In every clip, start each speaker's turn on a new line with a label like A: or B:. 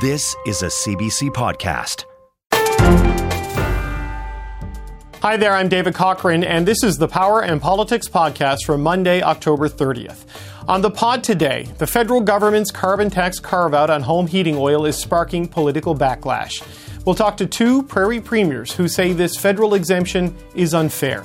A: This is a CBC podcast.
B: Hi there, I'm David Cochrane, and this is the Power and Politics podcast for Monday, October 30th. On the pod today, the federal government's carbon tax carve out on home heating oil is sparking political backlash. We'll talk to two prairie premiers who say this federal exemption is unfair.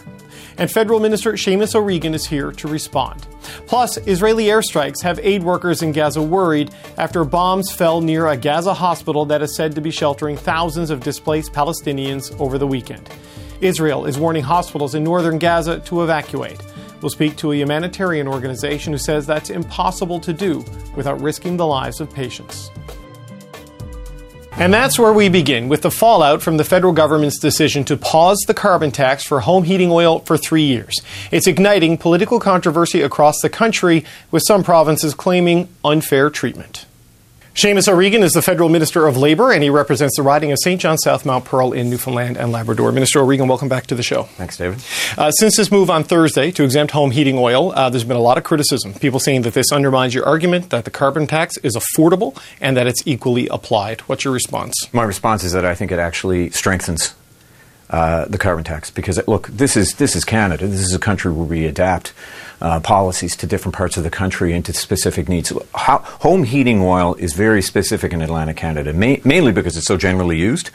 B: And Federal Minister Seamus O'Regan is here to respond. Plus, Israeli airstrikes have aid workers in Gaza worried after bombs fell near a Gaza hospital that is said to be sheltering thousands of displaced Palestinians over the weekend. Israel is warning hospitals in northern Gaza to evacuate. We'll speak to a humanitarian organization who says that's impossible to do without risking the lives of patients. And that's where we begin with the fallout from the federal government's decision to pause the carbon tax for home heating oil for three years. It's igniting political controversy across the country, with some provinces claiming unfair treatment. Seamus O'Regan is the Federal Minister of Labour, and he represents the riding of St. John South Mount Pearl in Newfoundland and Labrador. Minister O'Regan, welcome back to the show.
C: Thanks, David.
B: Uh, since this move on Thursday to exempt home heating oil, uh, there's been a lot of criticism. People saying that this undermines your argument that the carbon tax is affordable and that it's equally applied. What's your response?
C: My response is that I think it actually strengthens uh, the carbon tax because look, this is this is Canada. This is a country where we adapt uh, policies to different parts of the country and to specific needs. How, home heating oil is very specific in Atlantic Canada, ma- mainly because it's so generally used.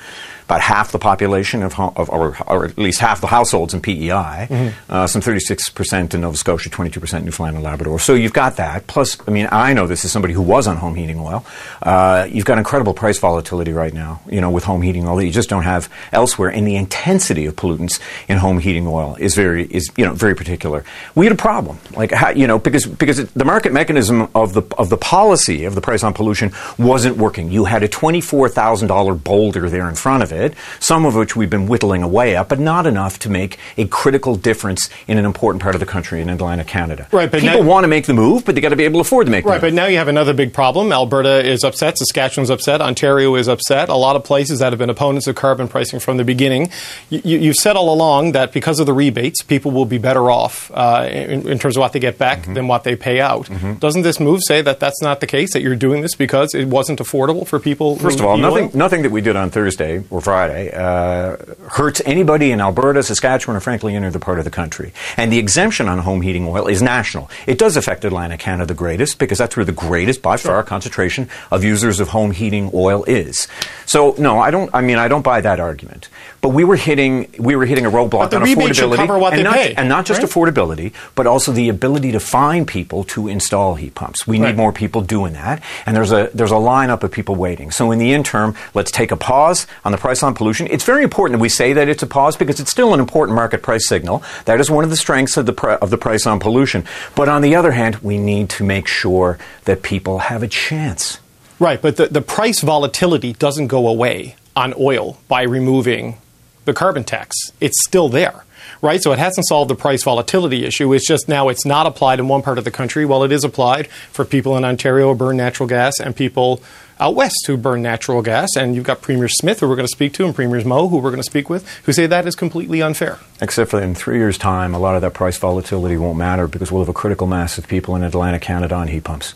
C: About half the population of, of or, or, at least half the households in PEI, mm-hmm. uh, some 36% in Nova Scotia, 22% in Newfoundland and Labrador. So you've got that. Plus, I mean, I know this is somebody who was on home heating oil. Uh, you've got incredible price volatility right now, you know, with home heating oil that you just don't have elsewhere. And the intensity of pollutants in home heating oil is very, is, you know, very particular. We had a problem like how, you know, because because it, the market mechanism of the of the policy of the price on pollution wasn't working. You had a twenty four thousand dollar boulder there in front of it, some of which we've been whittling away at, but not enough to make a critical difference in an important part of the country in Atlantic Canada.
B: Right, but
C: people now, want to make the move, but they got to be able to afford to make.
B: Right, but now you have another big problem. Alberta is upset, Saskatchewan's upset, Ontario is upset. A lot of places that have been opponents of carbon pricing from the beginning. You, have said all along that because of the rebates, people will be better off uh, in, in terms terms of what they get back mm-hmm. than what they pay out. Mm-hmm. Doesn't this move say that that's not the case? That you're doing this because it wasn't affordable for people?
C: First of all, nothing nothing that we did on Thursday or Friday uh, hurts anybody in Alberta, Saskatchewan, or frankly any other part of the country. And the exemption on home heating oil is national. It does affect Atlantic Canada the greatest because that's where the greatest, by sure. far, concentration of users of home heating oil is. So no, I don't. I mean, I don't buy that argument. But we were hitting we were hitting a roadblock
B: on
C: affordability,
B: and
C: not,
B: pay,
C: and not just
B: right?
C: affordability, but also the ability to find people to install heat pumps. We
B: right.
C: need more people doing that, and there's a there's a lineup of people waiting. So in the interim, let's take a pause on the price on pollution. It's very important that we say that it's a pause because it's still an important market price signal. That is one of the strengths of the pr- of the price on pollution. But on the other hand, we need to make sure that people have a chance.
B: Right, but the, the price volatility doesn't go away on oil by removing the carbon tax. It's still there, right? So it hasn't solved the price volatility issue. It's just now it's not applied in one part of the country while it is applied for people in Ontario who burn natural gas and people out west who burn natural gas. And you've got Premier Smith, who we're going to speak to, and Premier Moe, who we're going to speak with, who say that is completely unfair.
C: Except for in three years' time, a lot of that price volatility won't matter because we'll have a critical mass of people in Atlantic Canada on heat pumps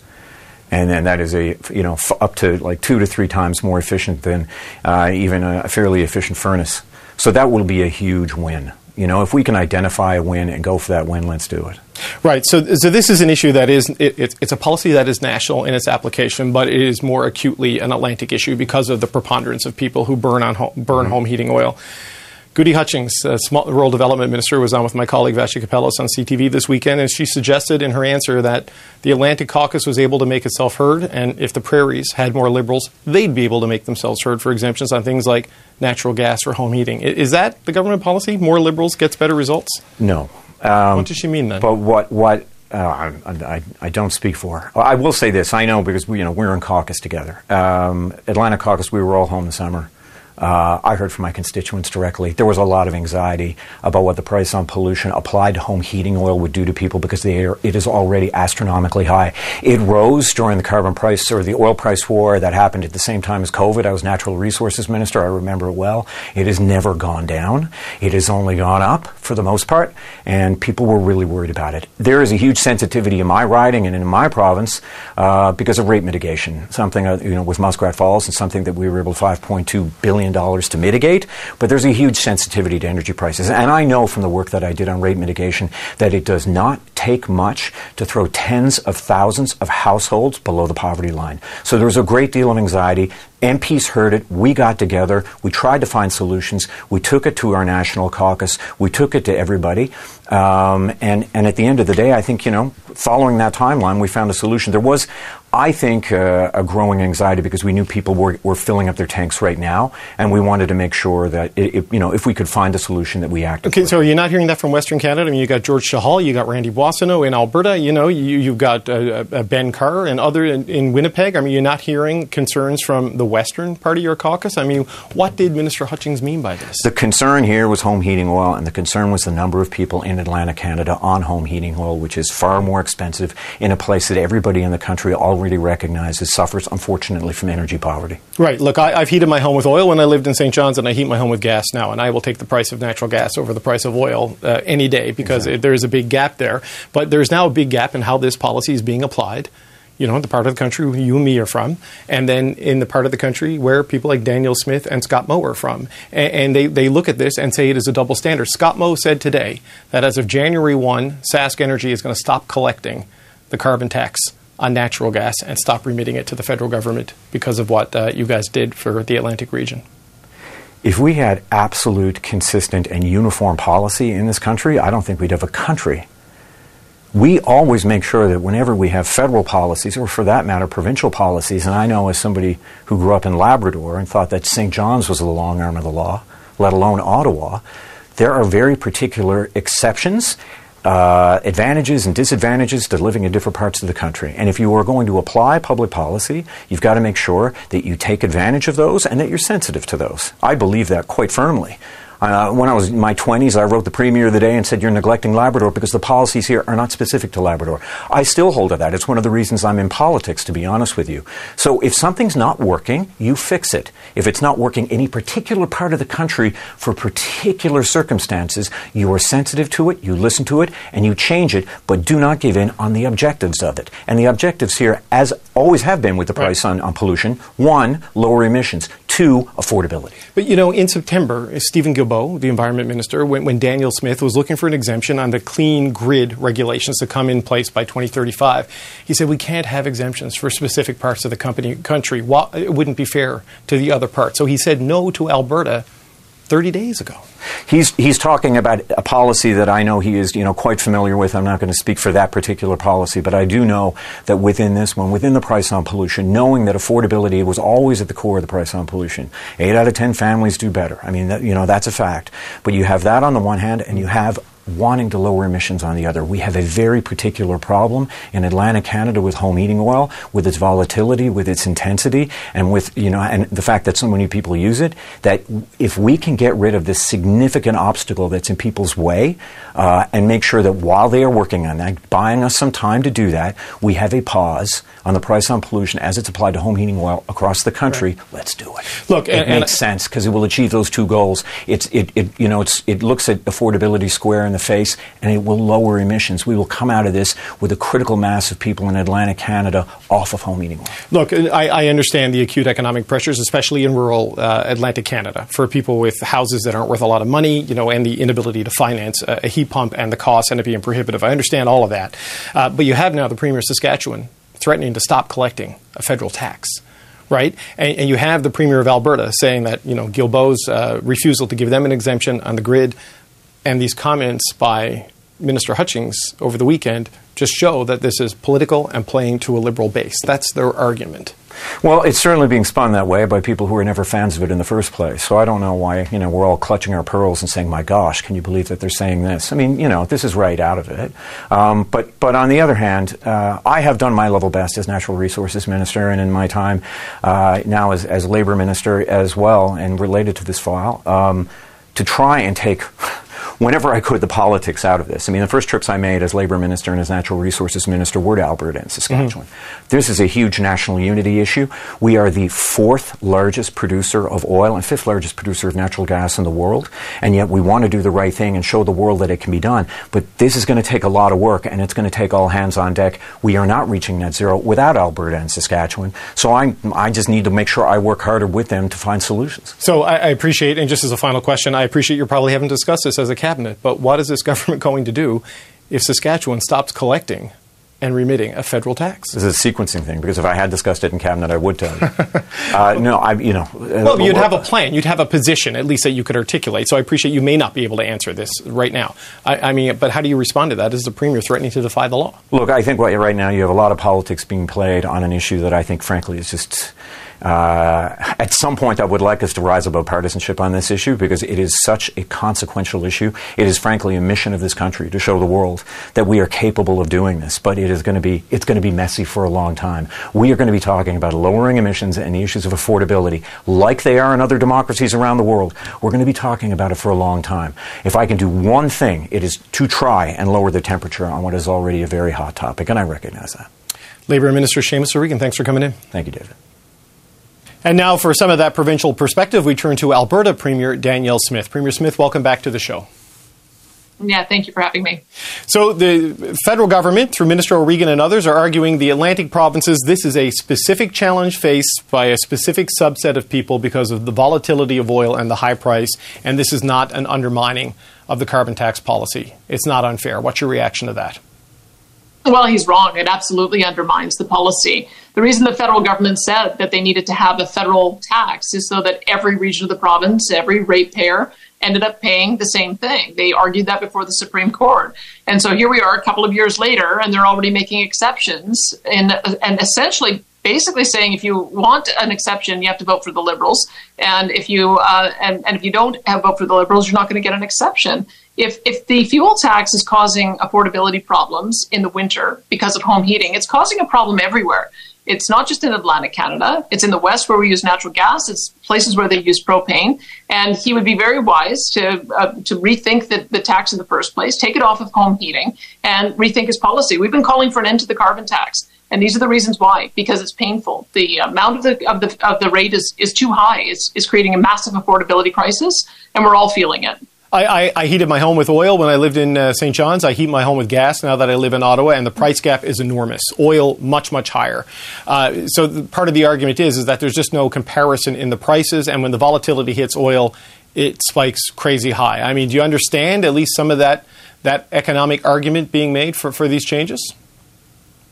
C: and then that is a you know f- up to like two to three times more efficient than uh, even a fairly efficient furnace. So that will be a huge win. You know, if we can identify a win and go for that win, let's do it.
B: Right. So, so this is an issue that is it, it, it's a policy that is national in its application, but it is more acutely an Atlantic issue because of the preponderance of people who burn on home, burn mm-hmm. home heating oil. Gudie Hutchings, uh, small, rural development minister, was on with my colleague Vassy Kapelos on CTV this weekend, and she suggested in her answer that the Atlantic caucus was able to make itself heard, and if the prairies had more liberals, they'd be able to make themselves heard for exemptions on things like natural gas or home heating. Is that the government policy? More liberals gets better results?
C: No.
B: Um, what does she mean then?
C: But what what uh, I, I, don't speak for. I will say this. I know because we, you know we're in caucus together. Um, Atlantic caucus. We were all home this summer. Uh, I heard from my constituents directly. There was a lot of anxiety about what the price on pollution applied to home heating oil would do to people because it is already astronomically high. It rose during the carbon price or the oil price war that happened at the same time as COVID. I was natural resources minister. I remember it well. It has never gone down. It has only gone up for the most part, and people were really worried about it. There is a huge sensitivity in my riding and in my province uh, because of rate mitigation. Something uh, you know with Muskrat Falls and something that we were able to 5.2 billion dollars to mitigate, but there's a huge sensitivity to energy prices. And I know from the work that I did on rate mitigation that it does not take much to throw tens of thousands of households below the poverty line. So there was a great deal of anxiety. MPs heard it. We got together. We tried to find solutions. We took it to our national caucus. We took it to everybody. Um, and, and at the end of the day, I think, you know, following that timeline, we found a solution. There was, I think, uh, a growing anxiety because we knew people were, were filling up their tanks right now, and we wanted to make sure that, it, it, you know, if we could find a solution that we acted.
B: Okay, so you're not hearing that from Western Canada. I mean, you got George Chahal, you got Randy Boissonnault in Alberta. You know, you, you've got uh, uh, Ben Carr and other in, in, Winnipeg. I mean, you're not hearing concerns from the western part of your caucus. I mean, what did Minister Hutchings mean by this?
C: The concern here was home heating oil, and the concern was the number of people in Atlantic Canada on home heating oil, which is far more expensive in a place that everybody in the country already recognizes suffers, unfortunately, from energy poverty.
B: Right. Look, I, have heated my home with oil when I lived in St. John's, and I heat my home with gas now. And I will take the price of natural gas over the price of oil uh, any day because exactly. it, there is a big gap there. But there's now a big gap in how this policy is being applied you know, in the part of the country where you and me are from, and then in the part of the country where people like Danielle Smith and Scott Moe are from. And, and, they, they look at this and say it is a double standard. Scott Moe said today that as of January 1, SaskEnergy is going to stop collecting the carbon tax on natural gas and stop remitting it to the federal government because of what uh, you guys did for the Atlantic region?
C: If we had absolute, consistent, and uniform policy in this country, I don't think we'd have a country. We always make sure that whenever we have federal policies, or for that matter, provincial policies, and I know as somebody who grew up in Labrador and thought that St. John's was the long arm of the law, let alone Ottawa, there are very particular exceptions uh, advantages and disadvantages to living in different parts of the country. And if you are going to apply public policy, you've got to make sure that you take advantage of those and that you're sensitive to those. I believe that quite firmly. Uh, when I was in my 20s, I wrote the Premier of the Day and said, You're neglecting Labrador because the policies here are not specific to Labrador. I still hold to that. It's one of the reasons I'm in politics, to be honest with you. So if something's not working, you fix it. If it's not working any particular part of the country for particular circumstances, you are sensitive to it, you listen to it, and you change it, but do not give in on the objectives of it. And the objectives here, as always have been with the price right. on, on pollution one, lower emissions, two, affordability.
B: But you know, in September, Steven Guilbeault the environment minister, when, when Danielle Smith was looking for an exemption on the clean grid regulations to come in place by 2035. He said we can't have exemptions for specific parts of the company, country. it wouldn't be fair to the other parts. So he said no to Alberta 30 days ago.
C: He's, he's talking about a policy that I know he is you know, quite familiar with. I'm not going to speak for that particular policy, but I do know that within this one, within the price on pollution, knowing that affordability was always at the core of the price on pollution. Eight out of ten families do better. I mean, that, you know, that's a fact. But you have that on the one hand, and you have wanting to lower emissions on the other. We have a very particular problem in Atlantic Canada with home heating oil, with its volatility, with its intensity, and with, you know, and the fact that so many people use it, that if we can get rid of this significant obstacle that's in people's way, uh, and make sure that while they are working on that, buying us some time to do that, we have a pause on the price on pollution as it's applied to home heating oil across the country. Right. Let's do it.
B: Look,
C: it
B: and,
C: makes sense because it will achieve those two goals. It's, it, it, you know, it's, it looks at affordability square in the face and it will lower emissions. We will come out of this with a critical mass of people in Atlantic Canada off of home heating oil.
B: Look, I, I understand the acute economic pressures, especially in rural uh, Atlantic Canada, for people with houses that aren't worth a lot of money, you know, and the inability to finance a, a heat pump and the cost and it being prohibitive. I understand all of that. Uh, but you have now the Premier of Saskatchewan threatening to stop collecting a federal tax right? And, and, you have the Premier of Alberta saying that, you know, Guilbeault's uh, refusal to give them an exemption on the grid and these comments by Minister Hutchings over the weekend just show that this is political and playing to a liberal base. That's their argument.
C: Well, it's certainly being spun that way by people who were never fans of it in the first place. So I don't know why, you know, we're all clutching our pearls and saying, my gosh, can you believe that they're saying this? I mean, you know, this is right out of it. Um, but, but on the other hand, uh, I have done my level best as natural resources minister and in my time uh, now as, as labor minister as well and related to this file um, to try and take whenever I could, the politics out of this. I mean, the first trips I made as labor minister and as natural resources minister were to Alberta and Saskatchewan. Mm-hmm. This is a huge national unity issue. We are the fourth largest producer of oil and fifth largest producer of natural gas in the world, and yet we want to do the right thing and show the world that it can be done. But this is going to take a lot of work, and it's going to take all hands on deck. We are not reaching net zero without Alberta and Saskatchewan. So I, I just need to make sure I work harder with them to find solutions.
B: So I, I appreciate, and just as a final question, I appreciate you probably haven't discussed this as a cabinet, but what is this government going to do if Saskatchewan stops collecting and remitting a federal tax.
C: This is a sequencing thing because if I had discussed it in cabinet, I would tell you. uh, no, I, you know.
B: Uh, well, you'd have a plan. You'd have a position at least that you could articulate. So I appreciate you may not be able to answer this right now. I, I mean, but how do you respond to that? Is the premier threatening to defy the law?
C: Look, I think right now you have a lot of politics being played on an issue that I think, frankly, is just uh, at some point, I would like us to rise above partisanship on this issue because it is such a consequential issue. It is frankly a mission of this country to show the world that we are capable of doing this. But it is going to be it's going to be messy for a long time. We are going to be talking about lowering emissions and the issues of affordability, like they are in other democracies around the world. We're going to be talking about it for a long time. If I can do one thing, it is to try and lower the temperature on what is already a very hot topic, and I recognize that.
B: Labor Minister Seamus O'Regan, thanks for coming in.
C: Thank you, David.
B: And now, for some of that provincial perspective, we turn to Alberta Premier Danielle Smith. Premier Smith, welcome back to the show.
D: Yeah, thank you for having me.
B: So, the federal government, through Minister O'Regan and others, are arguing the Atlantic provinces this is a specific challenge faced by a specific subset of people because of the volatility of oil and the high price, and this is not an undermining of the carbon tax policy. It's not unfair. What's your reaction to that?
D: Well, he's wrong. It absolutely undermines the policy. The reason the federal government said that they needed to have a federal tax is so that every region of the province, every ratepayer, ended up paying the same thing. They argued that before the Supreme Court. And so here we are a couple of years later, and they're already making exceptions and, and essentially basically saying if you want an exception, you have to vote for the Liberals, and if you uh, and, and if you don't have vote for the Liberals, you're not going to get an exception. If if the fuel tax is causing affordability problems in the winter because of home heating, it's causing a problem everywhere. It's not just in Atlantic Canada. It's in the West where we use natural gas. It's places where they use propane. And he would be very wise to uh, to rethink the, the tax in the first place, take it off of home heating, and rethink his policy. We've been calling for an end to the carbon tax. And these are the reasons why, because it's painful. The amount of the, of the, of the rate is, is too high. It's, it's creating a massive affordability crisis, and we're all feeling it.
B: I, I, I, heated my home with oil when I lived in uh, St. John's. I heat my home with gas now that I live in Ottawa, and the price gap is enormous. Oil much much higher. Uh, so the, part of the argument is is that there's just no comparison in the prices, and when the volatility hits oil, it spikes crazy high. I mean, do you understand at least some of that that economic argument being made for, for these changes?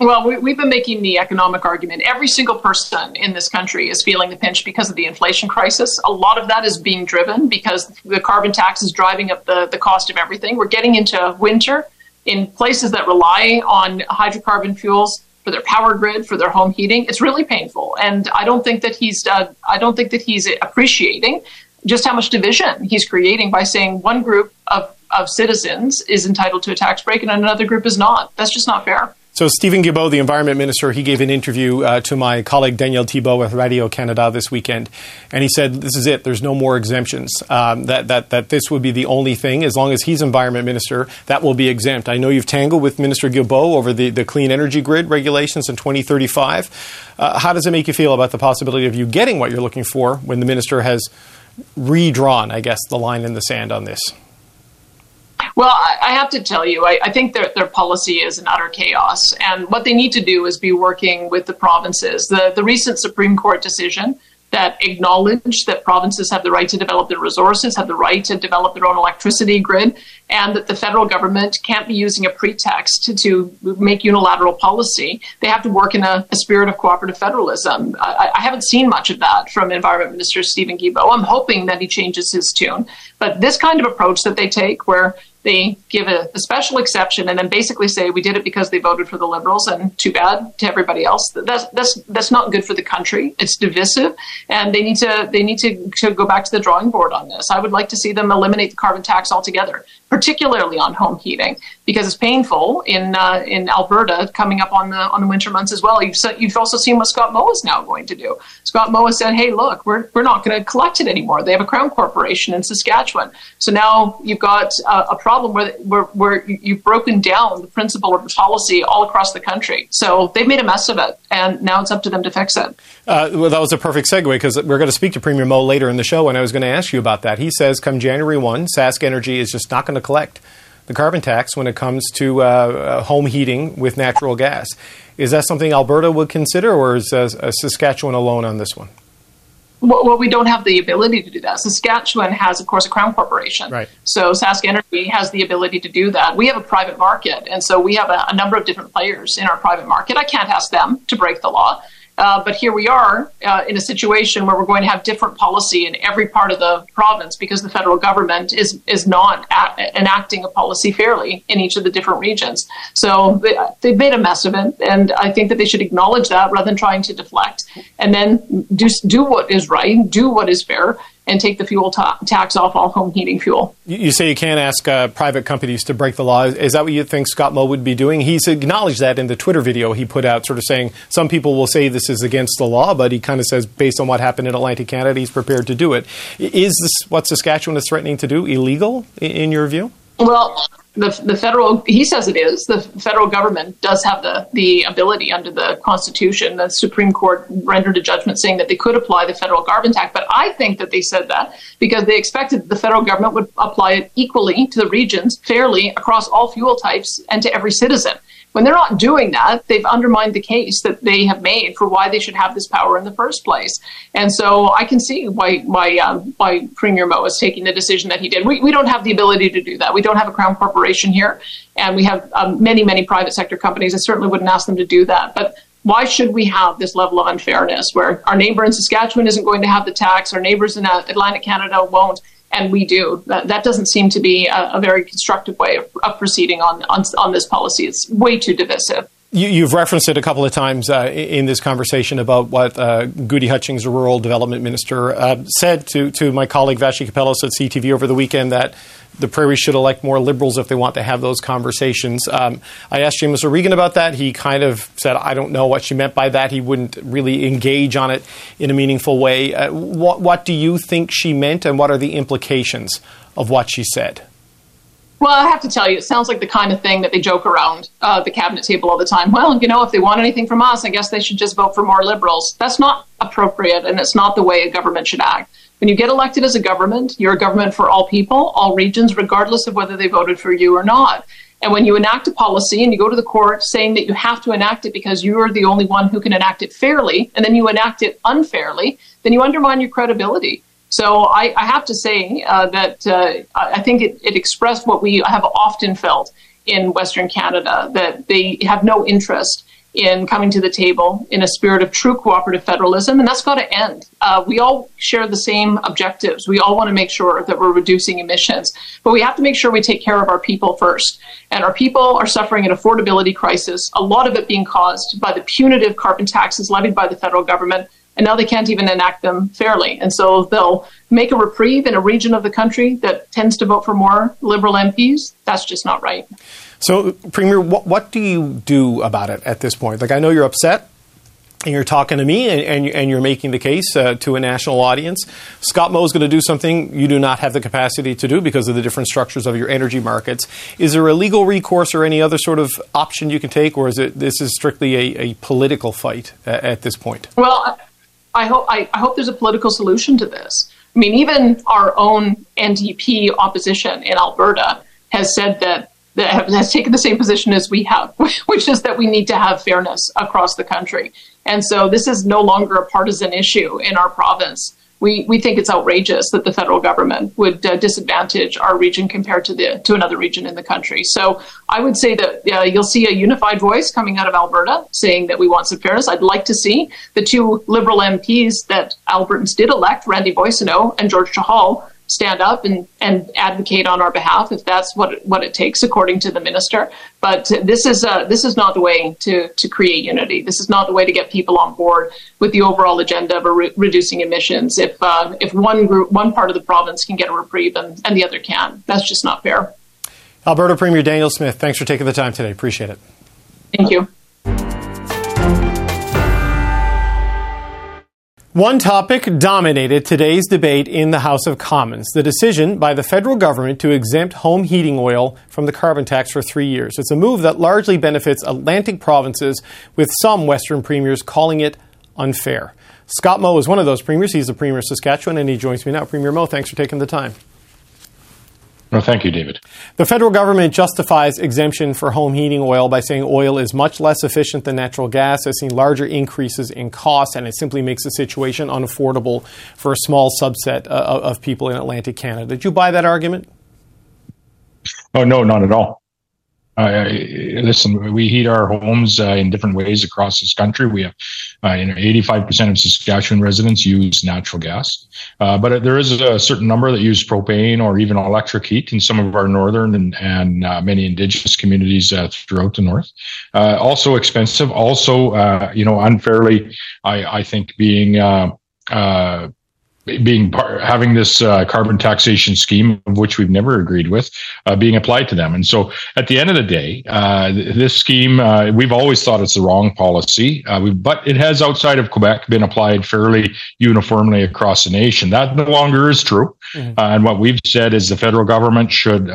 D: Well, we, have been making the economic argument. Every single person in this country is feeling the pinch because of the inflation crisis. A lot of that is being driven because the carbon tax is driving up the, the cost of everything. We're getting into winter in places that rely on hydrocarbon fuels for their power grid, for their home heating. It's really painful, and I don't think that he's uh, I don't think that he's appreciating just how much division he's creating by saying one group of of citizens is entitled to a tax break and another group is not. That's just not fair.
B: So Steven Guilbeault, the environment minister, he gave an interview uh, to my colleague Daniel Thibeault with Radio Canada this weekend, and he said, "This is it. There's no more exemptions. Um, that that that this would be the only thing. As long as he's environment minister, that will be exempt." I know you've tangled with Minister Guilbeault over the, the clean energy grid regulations in 2035. Uh, how does it make you feel about the possibility of you getting what you're looking for when the minister has redrawn, I guess, the line in the sand on this?
D: Well, I have to tell you, I, think their, their policy is an utter chaos. And what they need to do is be working with the provinces. The, the recent Supreme Court decision that acknowledged that provinces have the right to develop their resources, have the right to develop their own electricity grid, and that the federal government can't be using a pretext to, to make unilateral policy. They have to work in a, a spirit of cooperative federalism. I, I, haven't seen much of that from Environment Minister Steven Guilbeault. I'm hoping that he changes his tune. But this kind of approach that they take, where they give a, a, special exception and then basically say we did it because they voted for the liberals and too bad to everybody else. That's that's that's not good for the country. It's divisive, and they need to they need to, to go back to the drawing board on this. I would like to see them eliminate the carbon tax altogether, particularly on home heating, because it's painful in uh, in Alberta coming up on the on the winter months as well. You've you've also seen what Scott Moe is now going to do. Scott Moe said, "Hey, look, we're we're not going to collect it anymore. They have a crown corporation in Saskatchewan, so now you've got a, a problem where, where, where you've broken down the principle of the policy all across the country. So they've made a mess of it, and now it's up to them to fix it.
B: Uh, well, that was a perfect segue because we're going to speak to Premier Moe later in the show, and I was going to ask you about that. He says come January 1, SaskEnergy is just not going to collect the carbon tax when it comes to uh, uh, home heating with natural gas. Is that something Alberta would consider, or is uh, Saskatchewan alone on this one?
D: Well, we don't have the ability to do that. Saskatchewan has, of course, a crown corporation.
B: Right.
D: So SaskEnergy has the ability to do that. We have a private market, and so we have a, a number of different players in our private market. I can't ask them to break the law. Uh, but here we are uh, in a situation where we're going to have different policy in every part of the province because the federal government is is not enacting a policy fairly in each of the different regions. So they, they've made a mess of it, and I think that they should acknowledge that rather than trying to deflect, and then do do what is right, do what is fair, and take the fuel ta- tax off all home heating fuel.
B: You say you can't ask uh, private companies to break the law. Is that what you think Scott Moe would be doing? He's acknowledged that in the Twitter video he put out, sort of saying some people will say this is against the law, but he kind of says based on what happened in Atlantic Canada, he's prepared to do it. Is this what Saskatchewan is threatening to do illegal in your view?
D: Well, the, the federal he says it is. The federal government does have the the ability under the constitution the supreme court rendered a judgment saying that they could apply the federal carbon tax but i think that they said that because they expected the federal government would apply it equally to the regions fairly across all fuel types and to every citizen when they're not doing that, they've undermined the case that they have made for why they should have this power in the first place. And so I can see why why um, why Premier Moe is taking the decision that he did. We, we don't have the ability to do that. We don't have a crown corporation here, and we have um, many many private sector companies. I certainly wouldn't ask them to do that, but. Why should we have this level of unfairness where our neighbor in Saskatchewan isn't going to have the tax, our neighbors in Atlantic Canada won't? And we do. That, that doesn't seem to be a, a very constructive way of, of proceeding on, on, on this policy. It's way too divisive.
B: You, have referenced it a couple of times uh, in this conversation about what uh, Gudie Hutchings, rural development minister, uh, said to, to my colleague Vassy Kapelos at CTV over the weekend that the prairies should elect more liberals if they want to have those conversations. Um, I asked Seamus O'Regan about that. He kind of said, I don't know what she meant by that. He wouldn't really engage on it in a meaningful way. Uh, what, what do you think she meant, and what are the implications of what she said?
D: Well, I have to tell you, it sounds like the kind of thing that they joke around uh, the cabinet table all the time. Well, you know, if they want anything from us, I guess they should just vote for more liberals. That's not appropriate, and it's not the way a government should act. When you get elected as a government, you're a government for all people, all regions, regardless of whether they voted for you or not. And when you enact a policy and you go to the court saying that you have to enact it because you are the only one who can enact it fairly, and then you enact it unfairly, then you undermine your credibility. So I, I have to say uh, that uh, I think it, it expressed what we have often felt in Western Canada that they have no interest in coming to the table in a spirit of true cooperative federalism, and that's got to end. Uh, we all share the same objectives. We all want to make sure that we're reducing emissions, but we have to make sure we take care of our people first. And our people are suffering an affordability crisis, a lot of it being caused by the punitive carbon taxes levied by the federal government. And now they can't even enact them fairly. And so they'll make a reprieve in a region of the country that tends to vote for more liberal MPs. That's just not right.
B: So, Premier, what, what do you do about it at this point? Like, I know you're upset and you're talking to me and, and, and you're making the case uh, to a national audience. Scott Moe is going to do something you do not have the capacity to do because of the different structures of your energy markets. Is there a legal recourse or any other sort of option you can take, or is it this is strictly a, a political fight at, at this point?
D: Well, I hope I, I hope there's a political solution to this. I mean, even our own NDP opposition in Alberta has said that that has taken the same position as we have, which is that we need to have fairness across the country. And so this is no longer a partisan issue in our province. We, we think it's outrageous that the federal government would uh, disadvantage our region compared to the to another region in the country. So I would say that uh, you'll see a unified voice coming out of Alberta saying that we want some fairness. I'd like to see the two Liberal MPs that Albertans did elect, Randy Boissonnault and George Chahal, stand up and, and advocate on our behalf if that's what what it takes, according to the minister. But this is uh, this is not the way to to create unity. This is not the way to get people on board with the overall agenda of re- reducing emissions. If uh, if one group, one part of the province can get a reprieve and, and the other can, that's just not fair.
B: Alberta Premier Danielle Smith, thanks for taking the time today. Appreciate it.
D: Thank you.
B: One topic dominated today's debate in the House of Commons the decision by the federal government to exempt home heating oil from the carbon tax for three years. It's a move that largely benefits Atlantic provinces, with some Western premiers calling it unfair. Scott Moe is one of those premiers. He's the Premier of Saskatchewan, and he joins me now. Premier Moe, thanks for taking the time.
E: No, thank you, David.
B: The federal government justifies exemption for home heating oil by saying oil is much less efficient than natural gas, has seen larger increases in cost, and it simply makes the situation unaffordable for a small subset uh, of people in Atlantic Canada. Did you buy that argument?
E: Oh, no, not at all. Uh, listen, we heat our homes uh, in different ways across this country. We have, uh, you know, 85% of Saskatchewan residents use natural gas, uh, but there is a certain number that use propane or even electric heat in some of our northern and, and uh, many Indigenous communities uh, throughout the north. also expensive, also, you know, unfairly, I, I think being being part, having this uh, carbon taxation scheme of which we've never agreed with uh, being applied to them and so at the end of the day uh, this scheme uh, we've always thought it's the wrong policy uh, but it has outside of quebec been applied fairly uniformly across the nation that no longer is true mm-hmm. Uh, and what we've said is the federal government should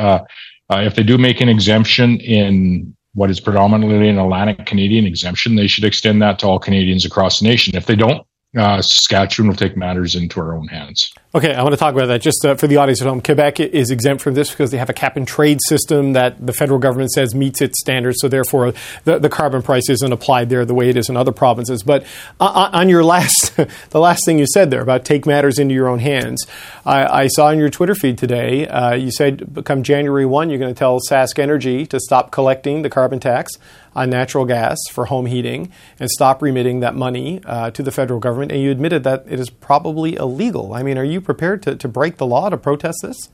E: if they do make an exemption in what is predominantly an Atlantic Canadian exemption, they should extend that to all Canadians across the nation. If they don't, uh, Saskatchewan will take matters into our own hands.
B: Okay, I want to talk about that just uh, for the audience at home. Quebec is exempt from this because they have a cap and trade system that the federal government says meets its standards, so therefore the, the carbon price isn't applied there the way it is in other provinces. But uh, uh on your last, the last thing you said there about take matters into your own hands, I, I saw in your Twitter feed today uh, you said come January 1, you're going to tell SaskEnergy to stop collecting the carbon tax on natural gas for home heating and stop remitting that money uh, to the federal government. And you admitted that it is probably illegal. I mean, are you prepared to, to break the law to protest this?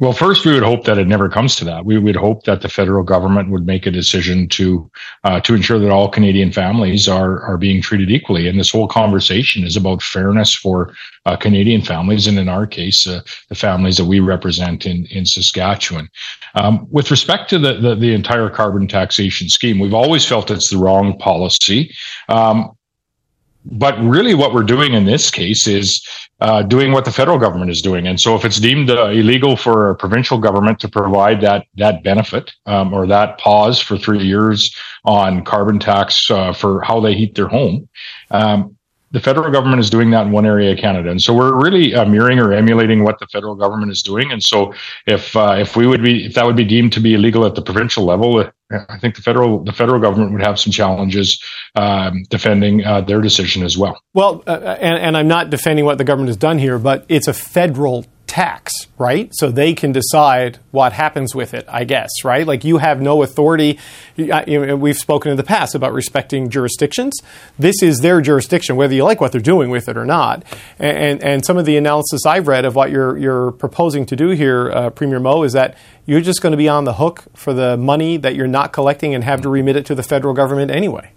E: Well, first, we would hope that it never comes to that. We would hope that the federal government would make a decision to uh, to ensure that all Canadian families are are being treated equally. And this whole conversation is about fairness for uh, Canadian families, and in our case, uh, the families that we represent in in Saskatchewan. Um, with respect to the, the, the entire carbon taxation scheme, we've always felt it's the wrong policy. Um, but really, what we're doing in this case is uh, doing what the federal government is doing. And so, if it's deemed uh, illegal for a provincial government to provide that that benefit um, or that pause for three years on carbon tax uh, for how they heat their home, um, the federal government is doing that in one area of Canada, and so we're really uh, mirroring or emulating what the federal government is doing. And so, if uh, if we would be if that would be deemed to be illegal at the provincial level, uh, I think the federal the federal government would have some challenges um, defending uh, their decision as well.
B: Well, uh, and, and I'm not defending what the government has done here, but it's a federal tax, right? So they can decide what happens with it, I guess, right? Like you have no authority. we've spoken in the past about respecting jurisdictions. This is their jurisdiction, whether you like what they're doing with it or not. And, and some of the analysis I've read of what you're, you're proposing to do here, uh, Premier Moe, is that you're just going to be on the hook for the money that you're not collecting and have to remit it to the federal government anyway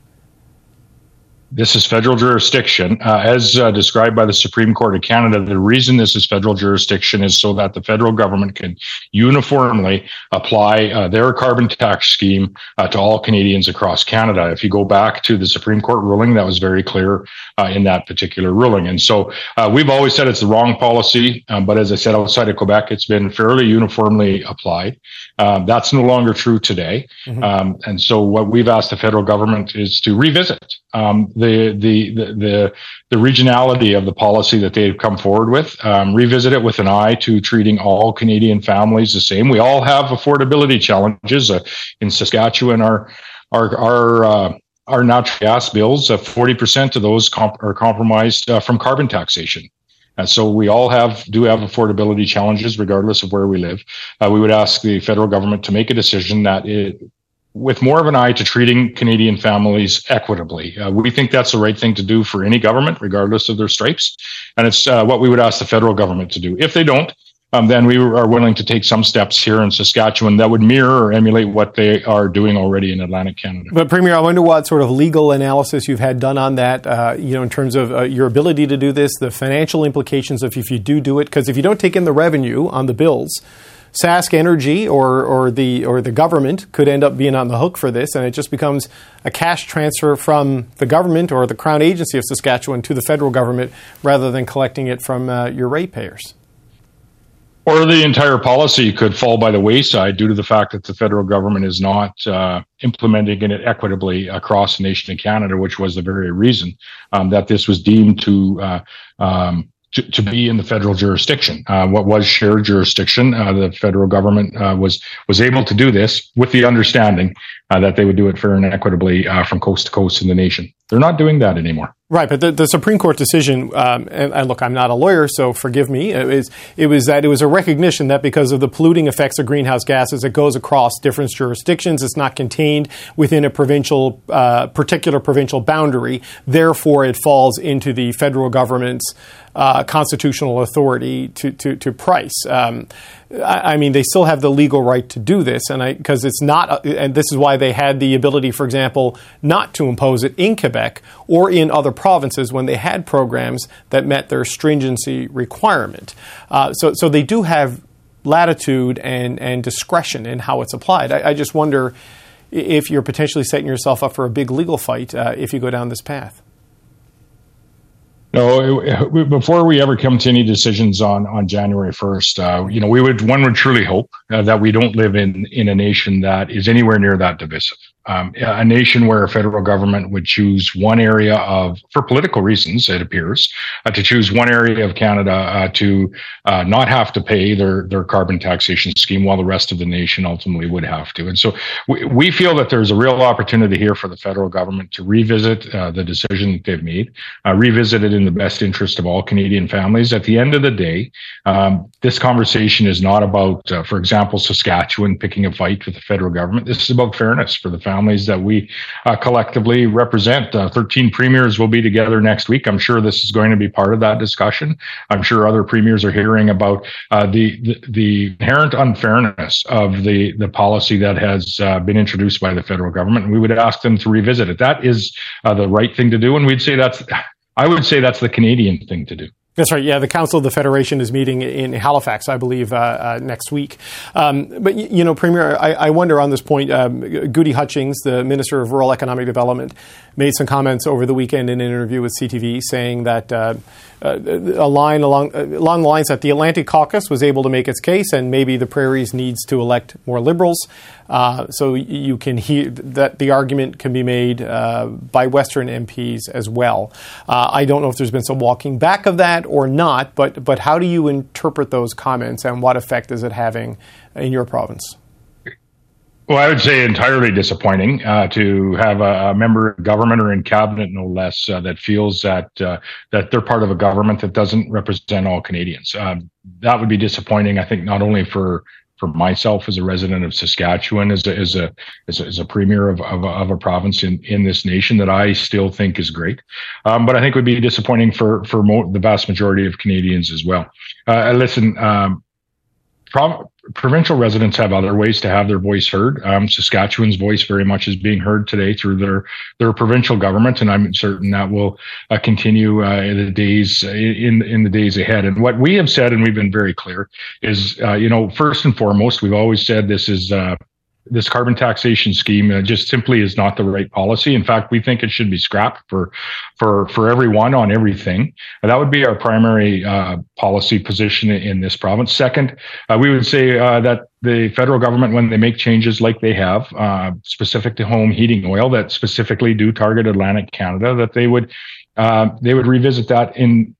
E: this is federal jurisdiction. Uh, as uh, described by the Supreme Court of Canada, the reason this is federal jurisdiction is so that the federal government can uniformly apply uh, their carbon tax scheme uh, to all Canadians across Canada. If you go back to the Supreme Court ruling, that was very clear uh, in that particular ruling. And so uh, we've always said it's the wrong policy, um, but as I said, outside of Quebec, it's been fairly uniformly applied. Um, that's no longer true today. Mm-hmm. Um, and so what we've asked the federal government is to revisit um, the, the, the, the, regionality of the policy that they've come forward with, um, revisit it with an eye to treating all Canadian families the same. We all have affordability challenges. Uh, in Saskatchewan, our, our, our, uh, our natural gas bills, uh, 40% of those comp- are compromised uh, from carbon taxation. And so we all have do have affordability challenges regardless of where we live. Uh, we would ask the federal government to make a decision that it with more of an eye to treating Canadian families equitably. Uh, we think that's the right thing to do for any government, regardless of their stripes. And it's uh, what we would ask the federal government to do. If they don't, um, then we are willing to take some steps here in Saskatchewan that would mirror or emulate what they are doing already in Atlantic Canada.
B: But Premier, I wonder what sort of legal analysis you've had done on that. Uh, you know, in terms of uh, your ability to do this, the financial implications of if you do do it, because if you don't take in the revenue on the bills. SaskEnergy or, or the or the government could end up being on the hook for this, and it just becomes a cash transfer from the government or the Crown Agency of Saskatchewan to the federal government rather than collecting it from uh, your ratepayers.
E: Or the entire policy could fall by the wayside due to the fact that the federal government is not uh, implementing it equitably across the nation of Canada, which was the very reason um, that this was deemed to uh, um, to, to, be in the federal jurisdiction. Uh, what was shared jurisdiction, uh, the federal government uh, was was able to do this with the understanding uh, that they would do it fair and equitably uh, from coast to coast in the nation. They're not doing that anymore.
B: Right, but the, the Supreme Court decision, um, and, and, look, I'm not a lawyer, so forgive me. It was, it was that it was a recognition that because of the polluting effects of greenhouse gases, it goes across different jurisdictions. It's not contained within a provincial, uh, particular provincial boundary. Therefore, it falls into the federal government's uh, constitutional authority to to, to price. Um, I, I, mean, they still have the legal right to do this, and because it's not, and this is why they had the ability, for example, not to impose it in Quebec or in other provinces when they had programs that met their stringency requirement. Uh, so, so they do have latitude and, and discretion in how it's applied. I, I just wonder if you're potentially setting yourself up for a big legal fight uh, if you go down this path.
E: No, before we ever come to any decisions on on January first, uh, you know, we would one would truly hope uh, that we don't live in in a nation that is anywhere near that divisive um, a nation where a federal government would choose one area of, for political reasons, it appears, uh, to choose one area of Canada uh, to uh, not have to pay their their carbon taxation scheme, while the rest of the nation ultimately would have to. And so we, we feel that there's a real opportunity here for the federal government to revisit uh, the decision that they've made, uh, revisit it in the best interest of all Canadian families. At the end of the day, um, this conversation is not about, uh, for example, Saskatchewan picking a fight with the federal government. This is about fairness for the family families that we uh, collectively represent. Uh, 13 premiers will be together next week. I'm sure this is going to be part of that discussion. I'm sure other premiers are hearing about uh, the, the, the inherent unfairness of the the policy that has uh, been introduced by the federal government. And we would ask them to revisit it. That is uh, the right thing to do, and we'd say that's I would say that's the Canadian thing to do.
B: That's right. Yeah, the Council of the Federation is meeting in Halifax, I believe, uh, uh, next week. Um, but you know, Premier, I, I wonder on this point. Um, Gudie Hutchings, the Minister of Rural Economic Development, made some comments over the weekend in an interview with CTV, saying that uh, uh, a line along uh, along the lines that the Atlantic Caucus was able to make its case, and maybe the Prairies needs to elect more Liberals. Uh, so you can hear that the argument can be made uh, by Western MPs as well. Uh, I don't know if there's been some walking back of that or not, but but how do you interpret those comments, and what effect is it having in your province?
E: Well, I would say entirely disappointing uh, to have a, a, member of government or in cabinet, no less, uh, that feels that uh, that they're part of a government that doesn't represent all Canadians. Um, that would be disappointing. I think not only for for myself as a resident of Saskatchewan, as a as a as a, as a premier of, of, of, a province in, in this nation that I still think is great, um, but I think would be disappointing for for mo- the vast majority of Canadians as well. Uh, listen. Um, Prov- provincial residents have other ways to have their voice heard. Um, Saskatchewan's voice very much is being heard today through their their provincial government, and I'm certain that will uh, continue uh, in the days in in the days ahead. And what we have said, and we've been very clear, is uh, you know first and foremost, we've always said this is uh, this carbon taxation scheme uh, just simply is not the right policy. In fact, we think it should be scrapped for for for everyone on everything. And that would be our primary uh, policy position in this province. Second, uh, we would say uh, that the federal government, when they make changes like they have, uh, specific to home heating oil that specifically do target Atlantic Canada, that they would uh, they would revisit that in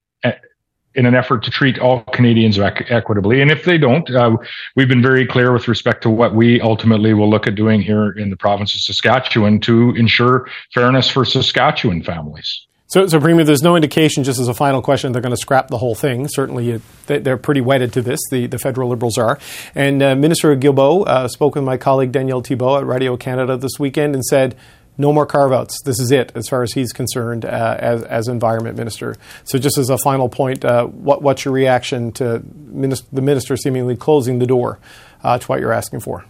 E: in an effort to treat all Canadians equitably. And if they don't, uh, we've been very clear with respect to what we ultimately will look at doing here in the province of Saskatchewan to ensure fairness for Saskatchewan families.
B: So, so Premier, there's no indication, just as a final question, they're going to scrap the whole thing. Certainly, they're pretty wedded to this, the, the federal Liberals are. And uh, Minister Guilbeault uh, spoke with my colleague Daniel Thibeault at Radio Canada this weekend and said, no more carve outs. This is it, as far as he's concerned, uh, as, as Environment Minister. So, just as a final point, uh, what, what's your reaction to the minister seemingly closing the door uh, to what you're asking for?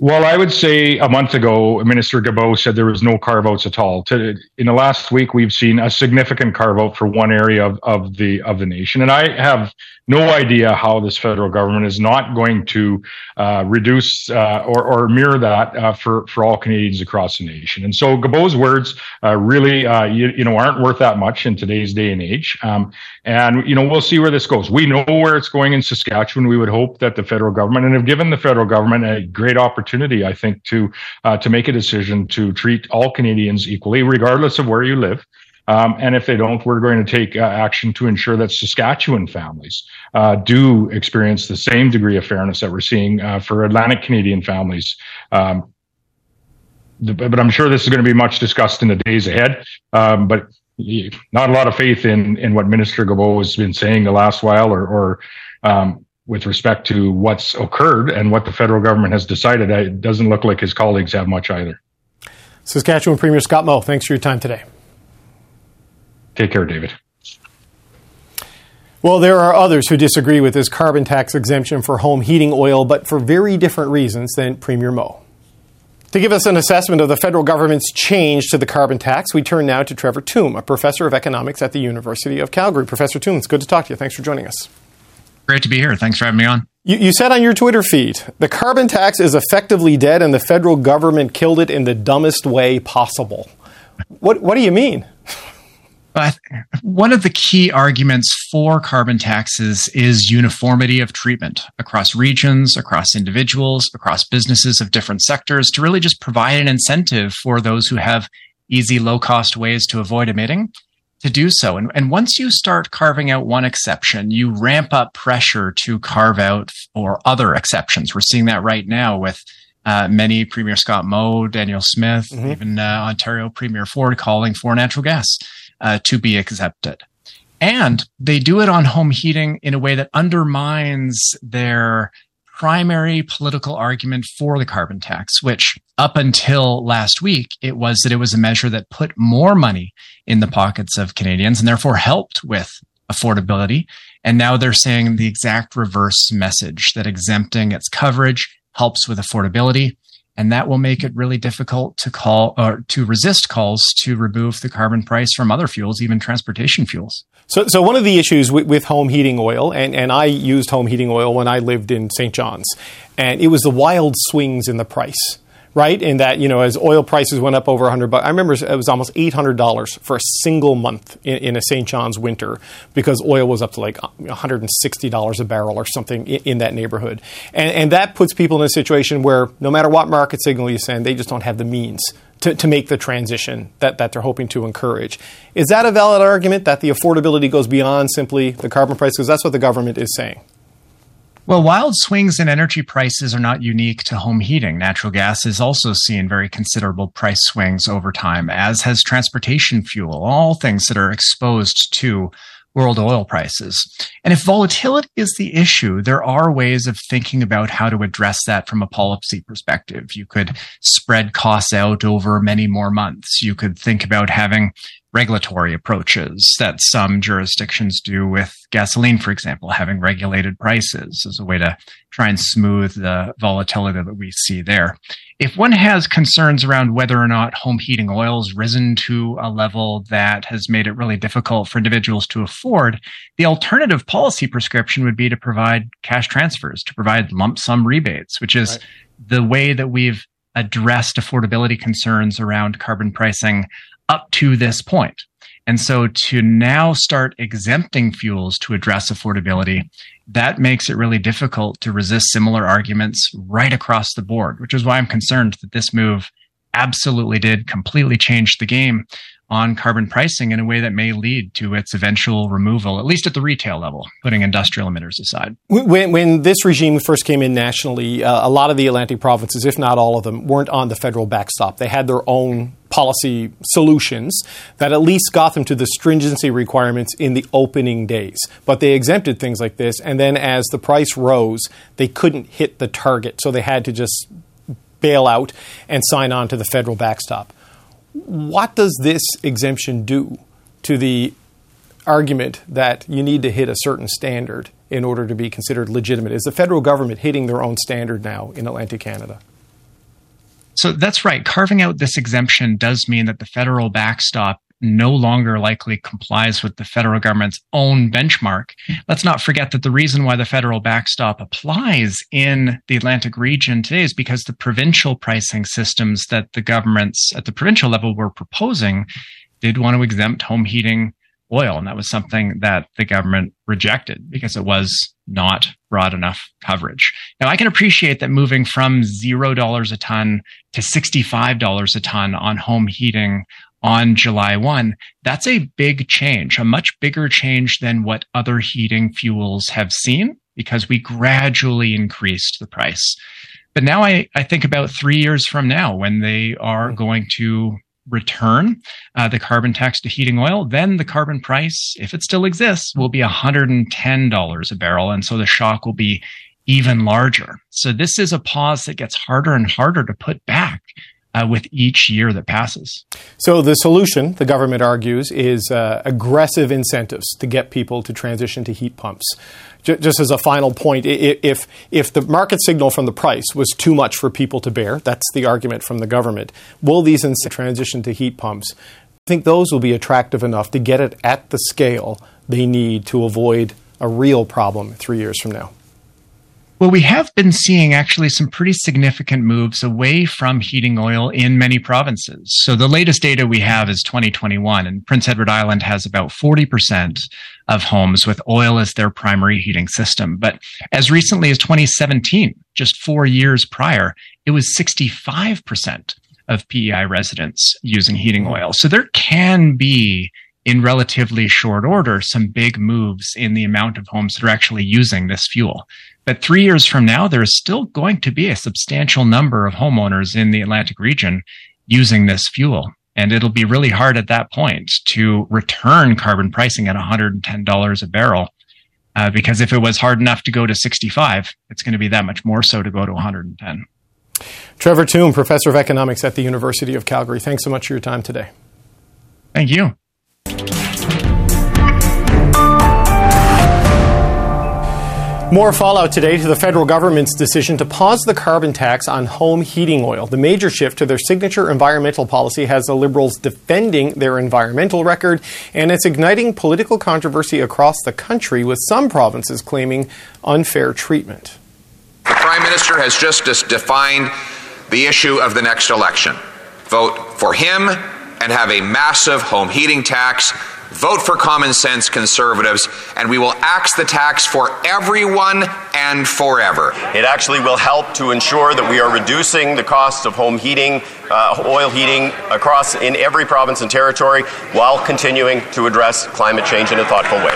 E: Well, I would say a month ago, Minister Guilbeault said there was no carve outs at all. To, in the last week, we've seen a significant carve out for one area of, of the of the nation, and I have no idea how this federal government is not going to uh, reduce uh, or, or, mirror that uh, for, for all Canadians across the nation. And so Guilbeault's words uh, really, uh, you, you, know, aren't worth that much in today's day and age. Um, and, you know, we'll see where this goes. We know where it's going in Saskatchewan. We would hope that the federal government and have given the federal government a great opportunity, I think, to, uh, to make a decision to treat all Canadians equally, regardless of where you live. Um, and if they don't, we're going to take uh, action to ensure that Saskatchewan families uh, do experience the same degree of fairness that we're seeing uh, for Atlantic Canadian families. Um, but I'm sure this is going to be much discussed in the days ahead. Um, but not a lot of faith in in what Minister Guilbeault has been saying the last while, or, or um, with respect to what's occurred and what the federal government has decided. It doesn't look like his colleagues have much either.
B: Saskatchewan Premier Scott Moe, thanks for your time today.
E: Take care, David.
B: Well, there are others who disagree with this carbon tax exemption for home heating oil, but for very different reasons than Premier Moe. To give us an assessment of the federal government's change to the carbon tax, we turn now to Trevor Tombe, a professor of economics at the University of Calgary. Professor Tombe, it's good to talk to you. Thanks for joining us.
F: Great to be here. Thanks for having me on.
B: You, you, said on your Twitter feed the carbon tax is effectively dead and the federal government killed it in the dumbest way possible. What, what do you mean?
F: But one of the key arguments for carbon taxes is uniformity of treatment across regions, across individuals, across businesses of different sectors to really just provide an incentive for those who have easy, low cost ways to avoid emitting to do so. And, and once you start carving out one exception, you ramp up pressure to carve out or other exceptions. We're seeing that right now with uh, many Premier Scott Moe, Danielle Smith, mm-hmm. even uh, Ontario Premier Ford calling for natural gas uh, to be accepted. And they do it on home heating in a way that undermines their primary political argument for the carbon tax, which up until last week, it was that it was a measure that put more money in the pockets of Canadians and therefore helped with affordability. And now they're saying the exact reverse message that exempting its coverage helps with affordability and that will make it really difficult to call or to resist calls to remove the carbon price from other fuels, even transportation fuels.
B: So, so one of the issues with, with, home heating oil, and, and I used home heating oil when I lived in St. John's, and it was the wild swings in the price right? In that, you know, as oil prices went up over 100 bucks, I remember it was almost $800 for a single month in, in a St. John's winter because oil was up to like $160 a barrel or something in, in that neighborhood. And, and, that puts people in a situation where no matter what market signal you send, they just don't have the means to, to make the transition that, that they're hoping to encourage. Is that a valid argument that the affordability goes beyond simply the carbon price? Because that's what the government is saying.
F: Well, wild swings in energy prices are not unique to home heating. Natural gas has also seen very considerable price swings over time, as has transportation fuel, all things that are exposed to world oil prices. And if volatility is the issue, there are ways of thinking about how to address that from a policy perspective. You could spread costs out over many more months. You could think about having regulatory approaches that some jurisdictions do with gasoline, for example, having regulated prices as a way to try and smooth the volatility that we see there. If one has concerns around whether or not home heating oil has risen to a level that has made it really difficult for individuals to afford, the alternative policy prescription would be to provide cash transfers, to provide lump sum rebates, which is right. the way that we've addressed affordability concerns around carbon pricing up to this point. And so to now start exempting fuels to address affordability, that makes it really difficult to resist similar arguments right across the board, which is why I'm concerned that this move absolutely did completely change the game on carbon pricing in a way that may lead to its eventual removal, at least at the retail level, putting industrial emitters aside.
B: When, when this regime first came in nationally, uh, a lot of the Atlantic provinces, if not all of them, weren't on the federal backstop. They had their own policy solutions that at least got them to the stringency requirements in the opening days. But they exempted things like this, and then as the price rose, they couldn't hit the target, so they had to just bail out and sign on to the federal backstop. What does this exemption do to the argument that you need to hit a certain standard in order to be considered legitimate? Is the federal government hitting their own standard now in Atlantic Canada?
F: So that's right. Carving out this exemption does mean that the federal backstop no longer likely complies with the federal government's own benchmark. Let's not forget that the reason why the federal backstop applies in the Atlantic region today is because the provincial pricing systems that the governments at the provincial level were proposing did want to exempt home heating oil. And that was something that the government rejected because it was not broad enough coverage. Now, I can appreciate that moving from $0 a ton to $65 a ton on home heating on July 1, that's a big change, a much bigger change than what other heating fuels have seen because we gradually increased the price. But now I, I think about three years from now when they are going to return uh, the carbon tax to heating oil, then the carbon price, if it still exists, will be $110 a barrel. And so the shock will be even larger. So this is a pause that gets harder and harder to put back uh, with each year that passes.
B: So the solution, the government argues, is uh, aggressive incentives to get people to transition to heat pumps. J- just as a final point, if if the market signal from the price was too much for people to bear, that's the argument from the government. Will these incentives transition to heat pumps? I think those will be attractive enough to get it at the scale they need to avoid a real problem three years from now.
F: Well, we have been seeing actually some pretty significant moves away from heating oil in many provinces. So the latest data we have is 2021, and Prince Edward Island has about 40% of homes with oil as their primary heating system. But as recently as 2017, just four years prior, it was 65% of PEI residents using heating oil. So there can be in relatively short order some big moves in the amount of homes that are actually using this fuel. But three years from now, there is still going to be a substantial number of homeowners in the Atlantic region using this fuel. And it'll be really hard at that point to return carbon pricing at $110 a barrel. Uh, because if it was hard enough to go to 65, it's going to be that much more so to go to 110.
B: Trevor Tombe, professor of economics at the University of Calgary. Thanks so much for your time today.
F: Thank you.
B: More fallout today to the federal government's decision to pause the carbon tax on home heating oil. The major shift to their signature environmental policy has the Liberals defending their environmental record, and it's igniting political controversy across the country, with some provinces claiming unfair treatment.
G: The Prime Minister has just defined the issue of the next election. Vote for him and have a massive home heating tax Vote for common sense conservatives, and we will axe the tax for everyone and forever.
H: It actually will help to ensure that we are reducing the cost of home heating, uh, oil heating across in every province and territory while continuing to address climate change in a thoughtful way.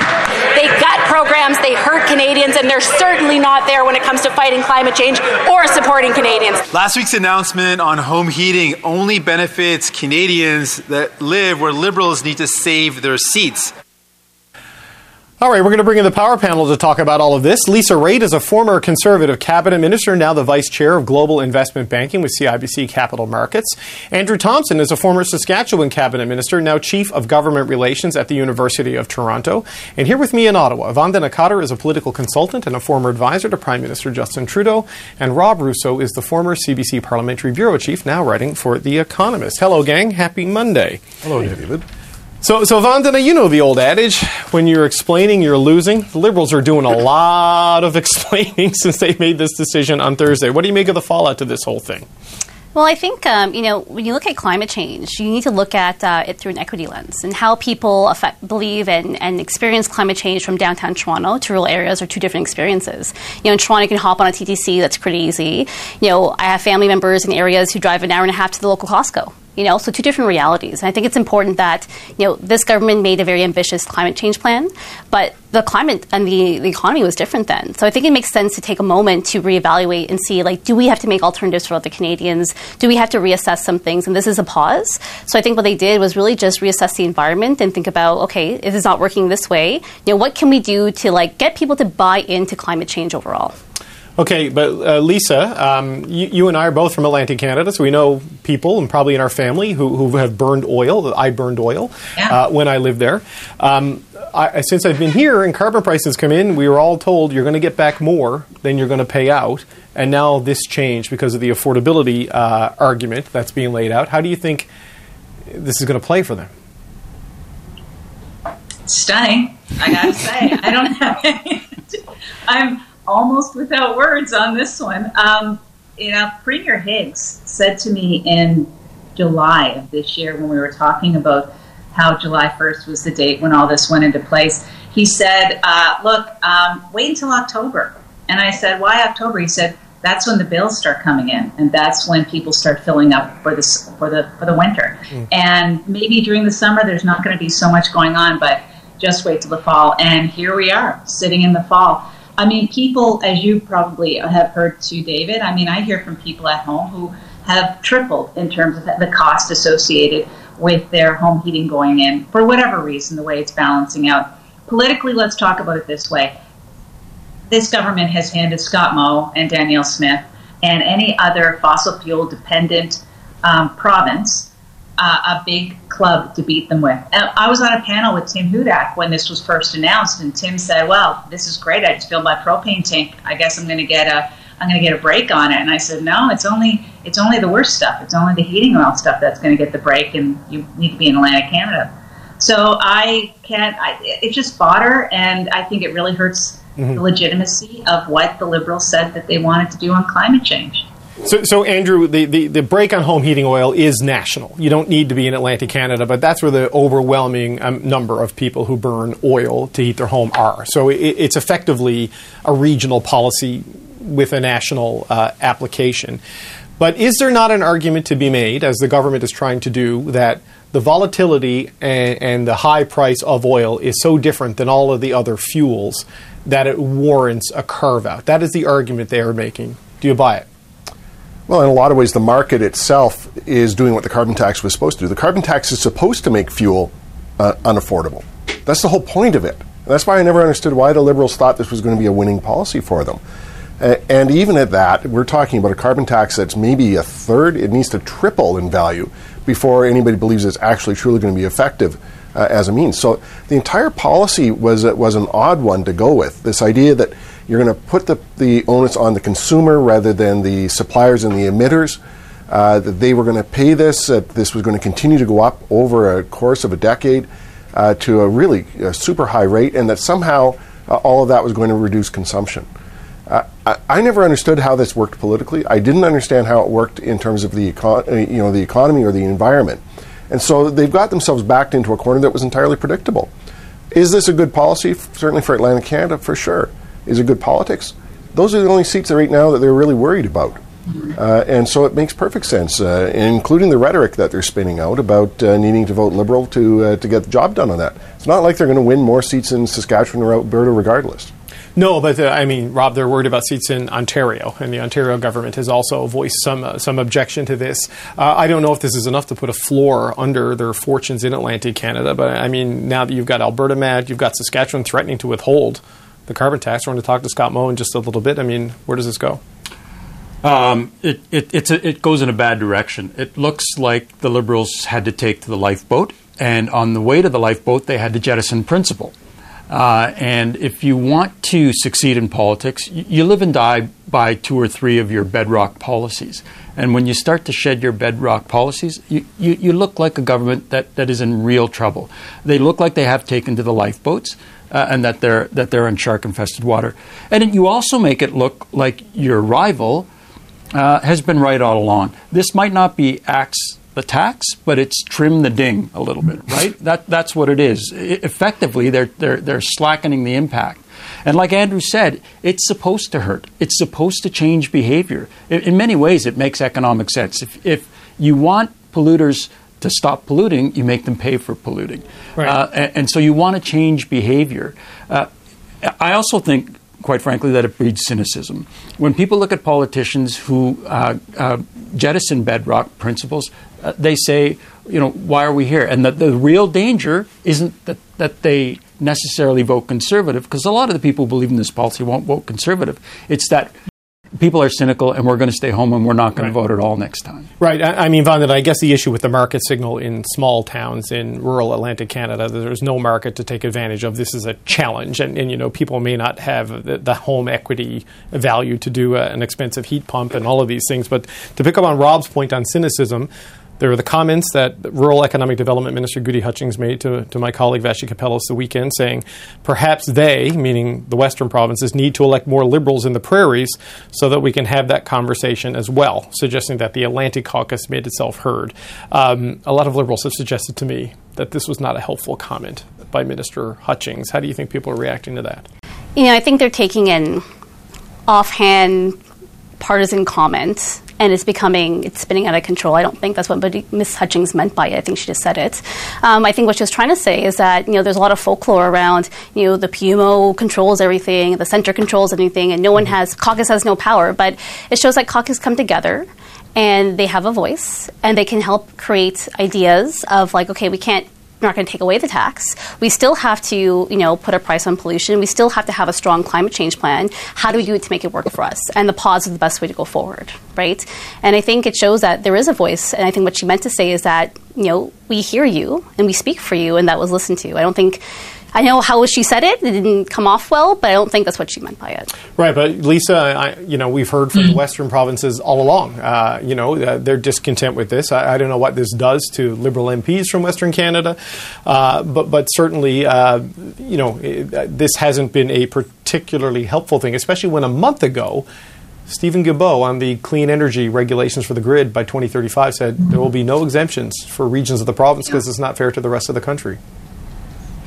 I: They gut programs, they hurt Canadians, and they're certainly not there when it comes to fighting climate change or supporting Canadians.
J: Last week's announcement on home heating only benefits Canadians that live where Liberals need to save their seats.
B: All right, we're going to bring in the power panel to talk about all of this. Lisa Raitt is a former conservative cabinet minister, now the vice chair of global investment banking with CIBC Capital Markets. Andrew Thomson is a former Saskatchewan cabinet minister, now chief of government relations at the University of Toronto. And here with me in Ottawa, Vandana Kattar is a political consultant and a former advisor to Prime Minister Justin Trudeau. And Rob Russo is the former CBC parliamentary bureau chief, now writing for The Economist. Hello, gang. Happy Monday.
K: Hello, David.
B: So, so Vandana, you know the old adage: when you're explaining, you're losing. The Liberals are doing a lot of explaining since they made this decision on Thursday. What do you make of the fallout to this whole thing?
L: Well, I think um, you know when you look at climate change, you need to look at uh, it through an equity lens and how people affect, believe and, and experience climate change from downtown Toronto to rural areas are two different experiences. You know, in Toronto, you can hop on a TTC, that's pretty easy. You know, I have family members in areas who drive an hour and a half to the local Costco You know, so two different realities. And I think it's important that, you know, this government made a very ambitious climate change plan, but the climate and the, the economy was different then. So I think it makes sense to take a moment to reevaluate and see, like, do we have to make alternatives for other Canadians? Do we have to reassess some things? And this is a pause. So I think what they did was really just reassess the environment and think about, okay, if it's not working this way, you know, what can we do to, like, get people to buy into climate change overall?
B: Okay, but uh, Lisa, um, you, you, and I are both from Atlantic Canada, so we know people, and probably in our family, who, who have burned oil. I burned oil yeah. uh, when I lived there. Um, I, since I've been here and carbon prices come in, we were all told you're going to get back more than you're going to pay out. And now this changed because of the affordability uh, argument that's being laid out. How do you think this is going to play for them?
K: Stunning, I got to say. I don't have any. I'm almost without words on this one. Um, you know, Premier Higgs said to me in July of this year when we were talking about how July 1st was the date when all this went into place. He said, uh, Look, um, wait until October. And I said, Why October? He said, that's when the bills start coming in, and that's when people start filling up for the for the for the winter. Mm. And maybe during the summer, there's not going to be so much going on, but just wait till the fall. And here we are, sitting in the fall. I mean, people, as you probably have heard too, David, I mean, I hear from people at home who have tripled in terms of the cost associated with their home heating going in for whatever reason, the way it's balancing out. Politically, let's talk about it this way. This government has handed Scott Moe and Danielle Smith and any other fossil fuel dependent um, province uh, a big club to beat them with. And I was on a panel with Tim Hudak when this was first announced, and Tim said, "Well, this is great. I just filled my propane tank. I guess I'm going to get a I'm going to get a break on it." And I said, "No, it's only it's only the worst stuff. It's only the heating oil stuff that's going to get the break, and you need to be in Atlantic Canada." So I can't. I, it's just fodder, and I think it really hurts mm-hmm. the legitimacy of what the Liberals said that they wanted to do on climate change.
B: So, so Andrew, the, the, the, break on home heating oil is national. You don't need to be in Atlantic Canada, but that's where the overwhelming um, number of people who burn oil to heat their home are. So it, it's effectively a regional policy with a national uh, application. But is there not an argument to be made, as the government is trying to do, that the volatility and, and the high price of oil is so different than all of the other fuels that it warrants a carve out? That is the argument they are making. Do you buy it?
M: Well, in a lot of ways, the market itself is doing what the carbon tax was supposed to do. The carbon tax is supposed to make fuel uh, unaffordable. That's the whole point of it. That's why I never understood why the Liberals thought this was going to be a winning policy for them. Uh, and even at that, we're talking about a carbon tax that's maybe a third, it needs to triple in value before anybody believes it's actually truly going to be effective uh, as a means. So the entire policy was, was an odd one to go with. This idea that you're going to put the, the onus on the consumer rather than the suppliers and the emitters. Uh, that they were going to pay this, that this was going to continue to go up over a course of a decade uh, to a really a super high rate, and that somehow uh, all of that was going to reduce consumption. Uh, I, I, never understood how this worked politically. I didn't understand how it worked in terms of the econ- you know the economy or the environment, and so they've got themselves backed into a corner that was entirely predictable. Is this a good policy? Certainly for Atlantic Canada, for sure. Is it good politics? Those are the only seats right now that they're really worried about. Uh, and so it makes perfect sense, uh, including the rhetoric that they're spinning out about uh, needing to vote Liberal to, uh, to get the job done on that. It's not like they're going to win more seats in Saskatchewan or Alberta regardless.
B: No, but uh, I mean, Rob, they're worried about seats in Ontario, and the Ontario government has also voiced some uh, some objection to this. I don't know if this is enough to put a floor under their fortunes in Atlantic Canada, but I mean, now that you've got Alberta mad, you've got Saskatchewan threatening to withhold the carbon tax. We're going to talk to Scott Moe in just a little bit. I mean, where does this go?
N: Um, it it, a, it goes in a bad direction. It looks like the Liberals had to take to the lifeboat, and on the way to the lifeboat, they had to jettison principle. Uh, and if you want to succeed in politics, you, you live and die by two or three of your bedrock policies. And when you start to shed your bedrock policies, you, you, you look like a government that, that is in real trouble. They look like they have taken to the lifeboats uh, and that they're that they're in shark infested water. And you also make it look like your rival uh, has been right all along. This might not be axe the tax, but it's trim the ding a little bit, right? that that's what it is. It, effectively, they're they're they're slackening the impact. And like Andrew said, it's supposed to hurt. It's supposed to change behavior. In, in many ways, it makes economic sense. If, if you want polluters to stop polluting, you make them pay for polluting.
B: Right.
N: Uh, and, and so you want to change behavior. Uh, I also think, quite frankly, that it breeds cynicism. When people look at politicians who uh, uh, jettison bedrock principles, uh, they say, you know, why are we here? And that the real danger isn't that, that they necessarily vote conservative, because a lot of the people who believe in this policy won't vote conservative. It's that people are cynical and we're going to stay home and we're not going
B: Right.
N: to vote at all next time.
B: Right. I, I mean, Von, I guess the issue with the market signal in small towns in rural Atlantic Canada, there's no market to take advantage of. This is a challenge, and, and you know, people may not have the, the home equity value to do an expensive heat pump and all of these things. But to pick up on Rob's point on cynicism, there were the comments that Rural Economic Development Minister Gudie Hutchings made to, to my colleague Vassy Kapelos the weekend, saying perhaps they, meaning the Western provinces, need to elect more Liberals in the prairies so that we can have that conversation as well, suggesting that the Atlantic caucus made itself heard. Um, a lot of Liberals have suggested to me that this was not a helpful comment by Minister Hutchings. How do you think people are reacting to that?
L: You know, I think they're taking an offhand partisan comment and it's becoming it's spinning out of control. I don't think that's what Ms. Hutchings meant by it. I think she just said it. Um, I think what she was trying to say is that you know there's a lot of folklore around you know the PMO controls everything, the center controls everything, and no one has caucus has no power. But it shows that caucus come together and they have a voice and they can help create ideas of like okay we can't not going to take away the tax. We still have to, you know, put a price on pollution. We still have to have a strong climate change plan. How do we do it to make it work for us? And the pause is the best way to go forward, right? And I think it shows that there is a voice. And I think what she meant to say is that, you know, we hear you and we speak for you, and that was listened to. I don't think. I know how she said it; it didn't come off well, but I don't think that's what she meant by it.
B: Right, but Lisa, I, you know, we've heard from the Western provinces all along. Uh, you know, uh, they're discontent with this. I, I don't know what this does to Liberal MPs from Western Canada, uh, but but certainly, uh, you know, it, uh, this hasn't been a particularly helpful thing, especially when a month ago. Steven Guilbeault on the clean energy regulations for the grid by 2035 said there will be no exemptions for regions of the province because it's not fair to the rest of the country.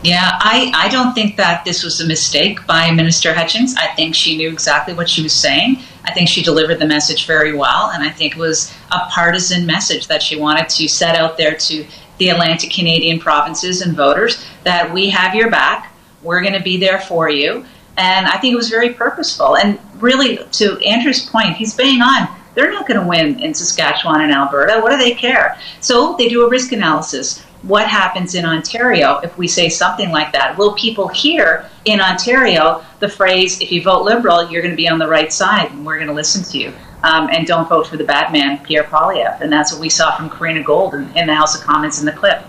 K: Yeah, I, I don't think that this was a mistake by Minister Hutchings. I think she knew exactly what she was saying. I think she delivered the message very well, and I think it was a partisan message that she wanted to set out there to the Atlantic Canadian provinces and voters that we have your back, we're going to be there for you. And I think it was very purposeful. And really, to Andrew's point, he's bang on. They're not going to win in Saskatchewan and Alberta. What do they care? So they do a risk analysis what happens in Ontario if we say something like that? Will people hear in Ontario the phrase, if you vote Liberal, you're going to be on the right side and we're going to listen to you? Um, and don't vote for the bad man, Pierre Poilievre. And that's what we saw from Karina Gould in, in the House of Commons in the clip.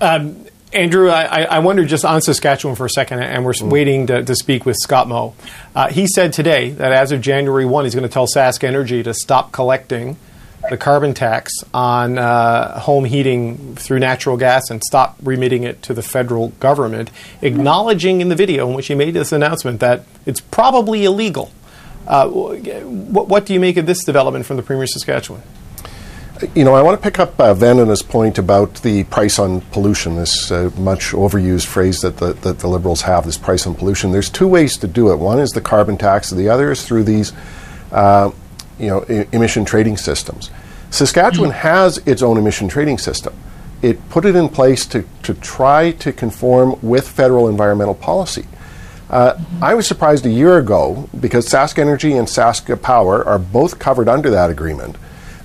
B: Um, Andrew, I, I wonder just on Saskatchewan for a second, and we're waiting to, to speak with Scott Moe. Uh, he said today that as of January 1, he's going to tell SaskEnergy to stop collecting the carbon tax on uh, home heating through natural gas and stop remitting it to the federal government, acknowledging in the video in which he made this announcement that it's probably illegal. Uh, what, what, do you make of this development from the Premier of Saskatchewan?
M: You know, I want to pick up uh, Vandana's point about the price on pollution, this uh, much overused phrase that the, that the Liberals have, this price on pollution. There's two ways to do it. One is the carbon tax, the other is through these uh, you know, emission trading systems. Saskatchewan has its own emission trading system. It put it in place to, to try to conform with federal environmental policy. Uh, I was surprised a year ago because SaskEnergy and SaskPower are both covered under that agreement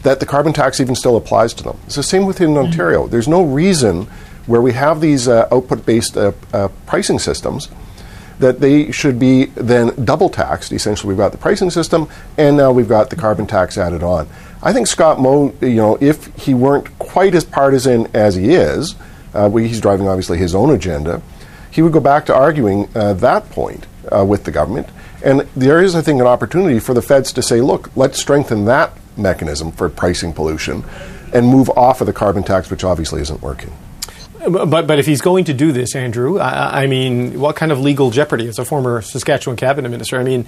M: that the carbon tax even still applies to them. It's the same within Ontario. There's no reason where we have these uh, output based uh, uh, pricing systems that they should be then double taxed. Essentially, we've got the pricing system, and now we've got the carbon tax added on. I think Scott Moe, you know, if he weren't quite as partisan as he is, uh, he's driving obviously his own agenda, he would go back to arguing uh, that point uh, with the government. And there is, I think, an opportunity for the feds to say, look, let's strengthen that mechanism for pricing pollution and move off of the carbon tax, which obviously isn't working.
B: But but if he's going to do this, Andrew, I, I mean, what kind of legal jeopardy as a former Saskatchewan cabinet minister? I mean,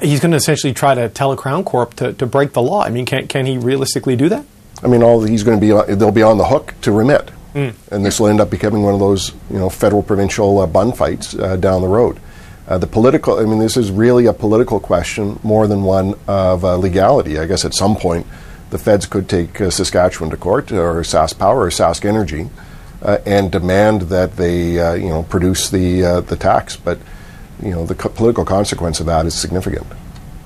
B: he's going to essentially try to tell a Crown Corp to, to break the law. I mean, can can he realistically do that?
M: I mean, all he's going to be they'll be on the hook to remit,
B: Mm.
M: and this will end up becoming one of those you know federal provincial uh, bun fights uh, down the road. Uh, the political, I mean, this is really a political question more than one of uh, legality. I guess at some point the feds could take uh, Saskatchewan to court or SaskPower or SaskEnergy uh, and demand that they uh, you know produce the uh, the tax. But you know the co- political consequence of that is significant.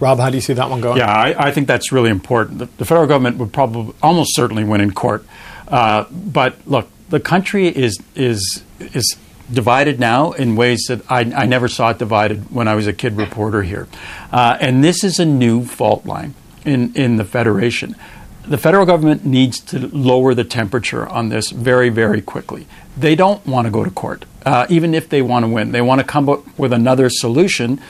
B: Rob, how do you see that one going?
N: Yeah, I, I think that's really important. The, the, federal government would probably almost certainly win in court. Uh, but look, the country is is is divided now in ways that I, I, never saw it divided when I was a kid reporter here. Uh, and this is a new fault line in, in the Federation. The federal government needs to lower the temperature on this very, very quickly. They don't want to go to court, uh, even if they want to win. They want to come up with another solution.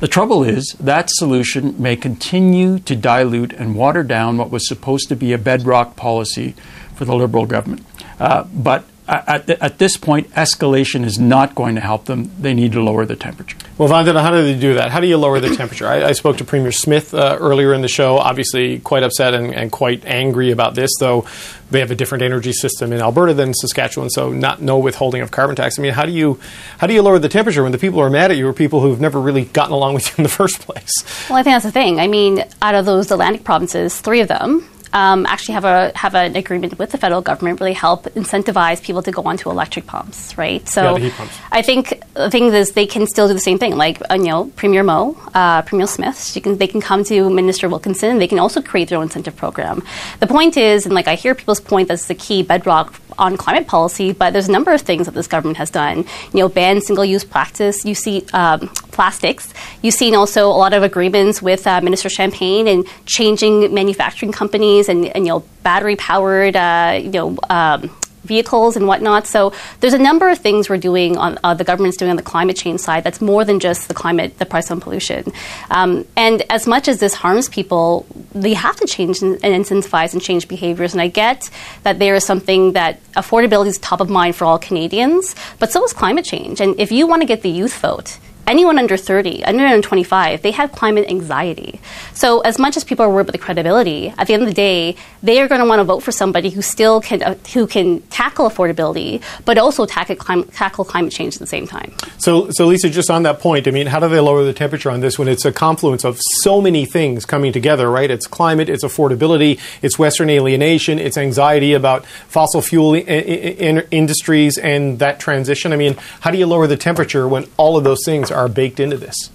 N: The trouble is that solution may continue to dilute and water down what was supposed to be a bedrock policy for the Liberal government. Uh, but at, at, this point, escalation is not going to help them. They need to lower the temperature.
B: Well, Vandana, how do they do that? How do you lower the temperature? I, I spoke to Premier Smith uh, earlier in the show, obviously quite upset and, and, quite angry about this, though they have a different energy system in Alberta than Saskatchewan, so not no withholding of carbon tax. I mean, how do you how do you lower the temperature when the people who are mad at you are people who've never really gotten along with you in the first place?
L: Well, I think that's the thing. I mean, out of those Atlantic provinces, three of them um, actually have a have an agreement with the federal government really help incentivize people to go onto electric pumps, right?
B: So yeah.
L: I think the thing is they can still do the same thing. Like uh, you know, Premier Moe, uh, Premier Smith, can, they can come to Minister Wilkinson. They can also create their own incentive program. The point is, and like I hear people's point, that's the key bedrock on climate policy. But there's a number of things that this government has done. You know, ban single-use practice. You see um, plastics. You've seen also a lot of agreements with uh, Minister Champagne and changing manufacturing companies and, and you know battery powered uh, you know um, vehicles and whatnot. So there's a number of things we're doing on uh, the government's doing on the climate change side that's more than just the climate, the price on pollution. Um, and as much as this harms people, they have to change and, and, incentivize and change behaviors. And I get that there is something that affordability is top of mind for all Canadians, but so is climate change. And if you want to get the youth vote, anyone under 30, under 25, they have climate anxiety. So, as much as people are worried about the credibility, at the end of the day, they are going to want to vote for somebody who still can uh, who can tackle affordability, but also tackle climate, tackle climate change at the same time.
B: So, so Lisa, just on that point, I mean, how do they lower the temperature on this when it's a confluence of so many things coming together, right? It's climate, it's affordability, it's Western alienation, it's anxiety about fossil fuel in, in, in industries and that transition. I mean, how do you lower the temperature when all of those things are baked into this?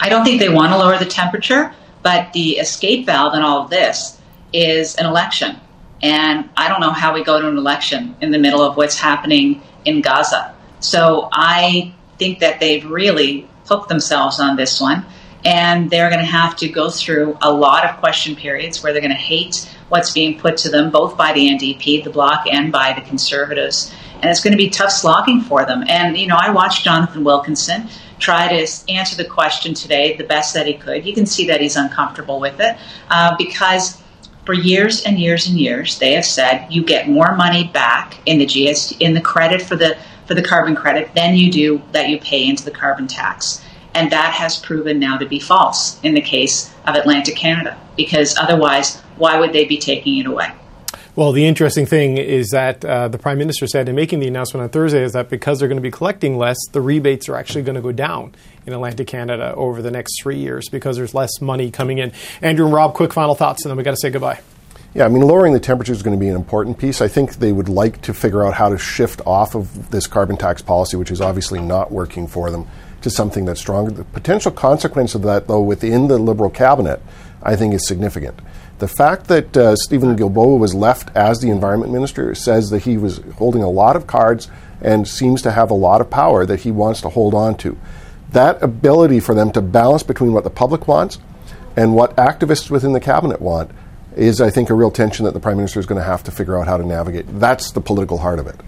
K: I don't think they want to lower the temperature, but the escape valve in all of this is an election. And I don't know how we go to an election in the middle of what's happening in Gaza. So I think that they've really hooked themselves on this one. And they're going to have to go through a lot of question periods where they're going to hate what's being put to them, both by the NDP, the Bloc, and by the Conservatives and it's going to be tough slogging for them. And you know, I watched Jonathan Wilkinson try to answer the question today the best that he could. You can see that he's uncomfortable with it uh, because for years and years and years they have said you get more money back in the GST in the credit for the for the carbon credit than you do that you pay into the carbon tax. And that has proven now to be false in the case of Atlantic Canada, because otherwise, why would they be taking it away?
B: Well, the interesting thing is that uh, the Prime Minister said in making the announcement on Thursday is that because they're going to be collecting less, the rebates are actually going to go down in Atlantic Canada over the next three years because there's less money coming in. Andrew and Rob, quick final thoughts, and then we got to say goodbye.
M: Yeah, I mean, lowering the temperature is going to be an important piece. I think they would like to figure out how to shift off of this carbon tax policy, which is obviously not working for them, to something that's stronger. The potential consequence of that, though, within the Liberal cabinet, I think is significant. The fact that uh, Steven Guilbeault was left as the environment minister says that he was holding a lot of cards and seems to have a lot of power that he wants to hold on to. That ability for them to balance between what the public wants and what activists within the cabinet want is, I think, a real tension that the prime minister is going to have to figure out how to navigate. That's the political heart of it.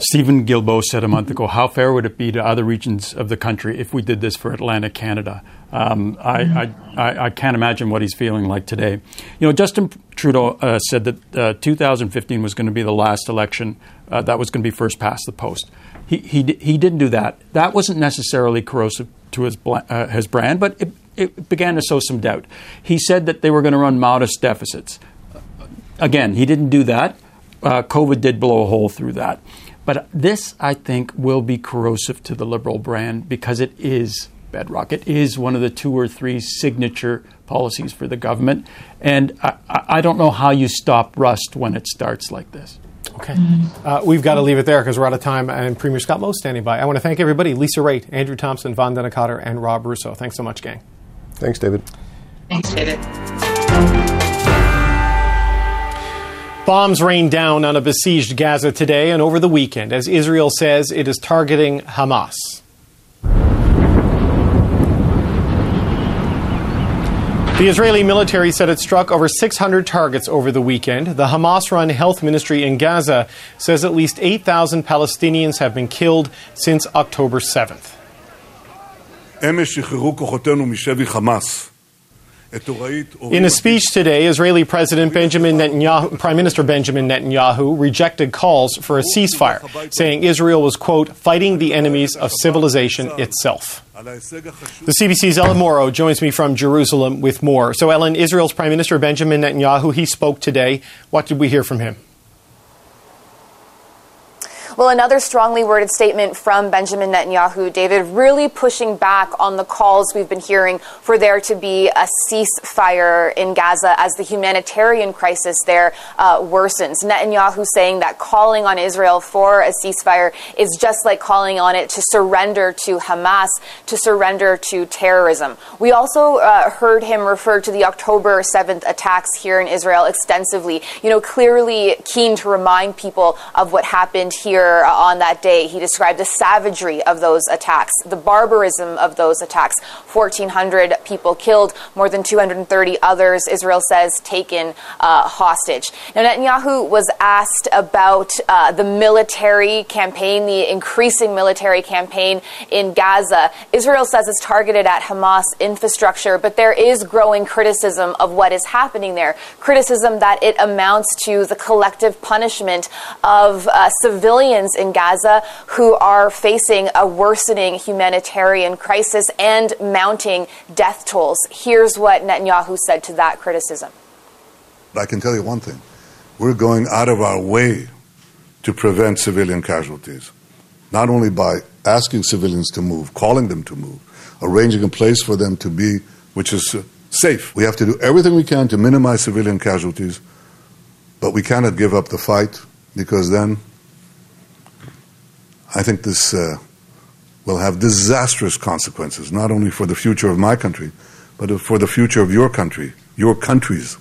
N: Steven Guilbeault said a month ago, how fair would it be to other regions of the country if we did this for Atlantic Canada? Um, I, I, I, can't imagine what he's feeling like today. You know, Justin Trudeau uh, said that uh, 2015 was going to be the last election uh, that was going to be first past the post. He, he, he didn't do that. That wasn't necessarily corrosive to his, uh, his brand, but it, it began to sow some doubt. He said that they were going to run modest deficits. Again, he didn't do that. Uh, COVID did blow a hole through that. But this, I think, will be corrosive to the Liberal brand because it is bedrock. It is one of the two or three signature policies for the government. And I, I don't know how you stop rust when it starts like this.
B: Okay. Uh, we've got to leave it there because we're out of time. And Premier Scott Moe standing by. I want to thank everybody Lisa Raitt, Andrew Thomson, Vandana Kattar, and Rob Russo. Thanks so much, gang.
M: Thanks, David.
D: Thanks, David.
B: Bombs rained down on a besieged Gaza today and over the weekend as Israel says it is targeting Hamas. The Israeli military said it struck over 600 targets over the weekend. The Hamas run health ministry in Gaza says at least 8,000 Palestinians have been killed since October 7th. In a speech today, Israeli President Benjamin Netanyahu, Prime Minister Benjamin Netanyahu rejected calls for a ceasefire, saying Israel was, quote, fighting the enemies of civilization itself. The CBC's Ellen Mauro joins me from Jerusalem with more. So, Ellen, Israel's Prime Minister Benjamin Netanyahu, he spoke today. What did we hear from him?
O: Well, another strongly worded statement from Benjamin Netanyahu, David, really pushing back on the calls we've been hearing for there to be a ceasefire in Gaza as the humanitarian crisis there uh, worsens. Netanyahu saying that calling on Israel for a ceasefire is just like calling on it to surrender to Hamas, to surrender to terrorism. We also uh, heard him refer to the October 7th attacks here in Israel extensively, you know, clearly keen to remind people of what happened here on that day. He described the savagery of those attacks, the barbarism of those attacks. 1,400 people killed, more than 230 others, Israel says, taken uh, hostage. Now, Netanyahu was asked about uh, the military campaign, the increasing military campaign in Gaza. Israel says it's targeted at Hamas infrastructure, but there is growing criticism of what is happening there. Criticism that it amounts to the collective punishment of uh, civilians in Gaza who are facing a worsening humanitarian crisis and mounting death tolls. Here's what Netanyahu said to that criticism.
P: I can tell you one thing we're going out of our way to prevent civilian casualties, not only by asking civilians to move, calling them to move, arranging a place for them to be which is safe. We have to do everything we can to minimize civilian casualties, but we cannot give up the fight because then I think this uh, will have disastrous consequences, not only for the future of my country, but for the future of your country, your countries.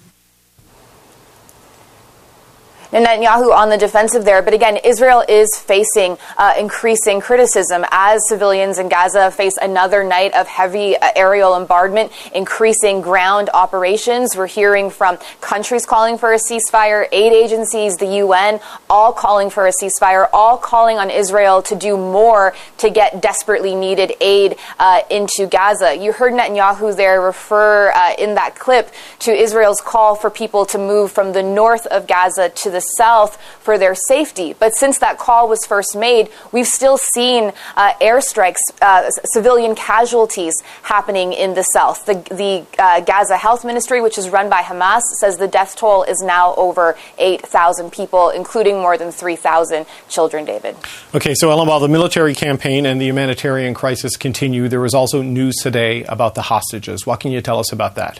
O: Netanyahu on the defensive there. But again, Israel is facing uh, increasing criticism as civilians in Gaza face another night of heavy uh, aerial bombardment, increasing ground operations. We're hearing from countries calling for a ceasefire, aid agencies, the UN, all calling for a ceasefire, all calling on Israel to do more to get desperately needed aid uh, into Gaza. You heard Netanyahu there refer uh, in that clip to Israel's call for people to move from the north of Gaza to the south for their safety. But since that call was first made, we've still seen uh, airstrikes, uh, civilian casualties happening in the south. The, the uh, Gaza Health Ministry, which is run by Hamas, says the death toll is now over 8,000 people, including more than 3,000 children, David.
B: Okay, so Ellen, while the military campaign and the humanitarian crisis continue, there was also news today about the hostages. What can you tell us about that?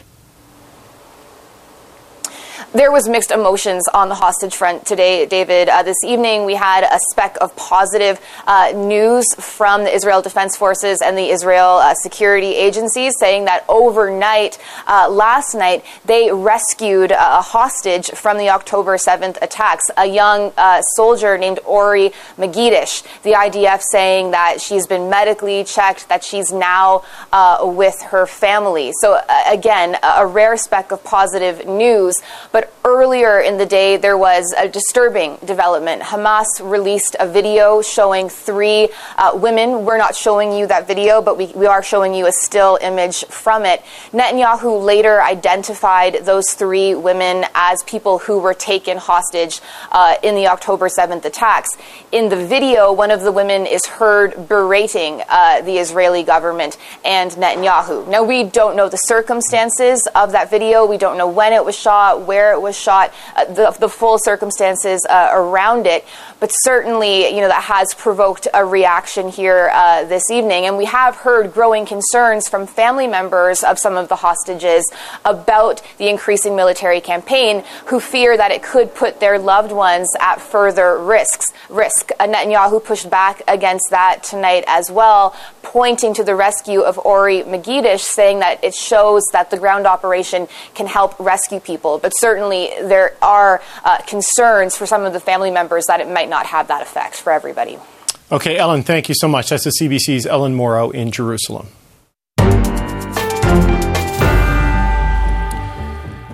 O: There was mixed emotions on the hostage front today, David. Uh, this evening, we had a speck of positive uh, news from the Israel Defense Forces and the Israel uh, security agencies saying that overnight, uh, last night, they rescued a hostage from the October 7th attacks, a young uh, soldier named Ori Megidish. The IDF saying that she's been medically checked, that she's now uh, with her family. So, again, a rare speck of positive news. But but earlier in the day, there was a disturbing development. Hamas released a video showing three uh, women. We're not showing you that video, but we, we are showing you a still image from it. Netanyahu later identified those three women as people who were taken hostage uh, in the October 7th attacks. In the video, one of the women is heard berating uh, the Israeli government and Netanyahu. Now, we don't know the circumstances of that video. We don't know when it was shot, where where it was shot, uh, the, the full circumstances uh, around it. But certainly, you know, that has provoked a reaction here uh, this evening. And we have heard growing concerns from family members of some of the hostages about the increasing military campaign who fear that it could put their loved ones at further risks. Risk. Netanyahu pushed back against that tonight as well, pointing to the rescue of Ori Megidish, saying that it shows that the ground operation can help rescue people. But certainly there are uh, concerns for some of the family members that it might not have that effect for everybody.
B: Okay, Ellen, thank you so much. That's the CBC's Ellen Mauro in Jerusalem.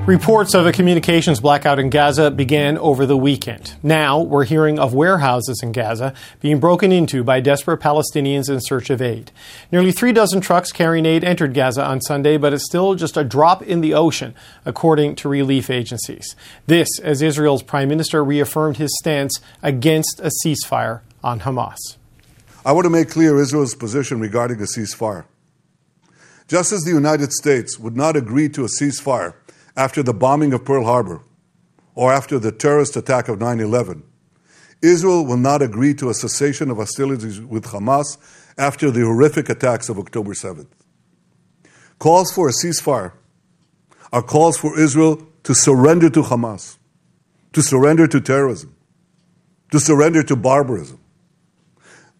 B: Reports of a communications blackout in Gaza began over the weekend. Now we're hearing of warehouses in Gaza being broken into by desperate Palestinians in search of aid. Nearly three dozen trucks carrying aid entered Gaza on Sunday, but it's still just a drop in the ocean, according to relief agencies. This as Israel's prime minister reaffirmed his stance against a ceasefire on Hamas.
P: I want to make clear Israel's position regarding a ceasefire. Just as the United States would not agree to a ceasefire after the bombing of Pearl Harbor or after the terrorist attack of 9 11. Israel will not agree to a cessation of hostilities with Hamas after the horrific attacks of October 7th. Calls for a ceasefire are calls for Israel to surrender to Hamas, to surrender to terrorism, to surrender to barbarism.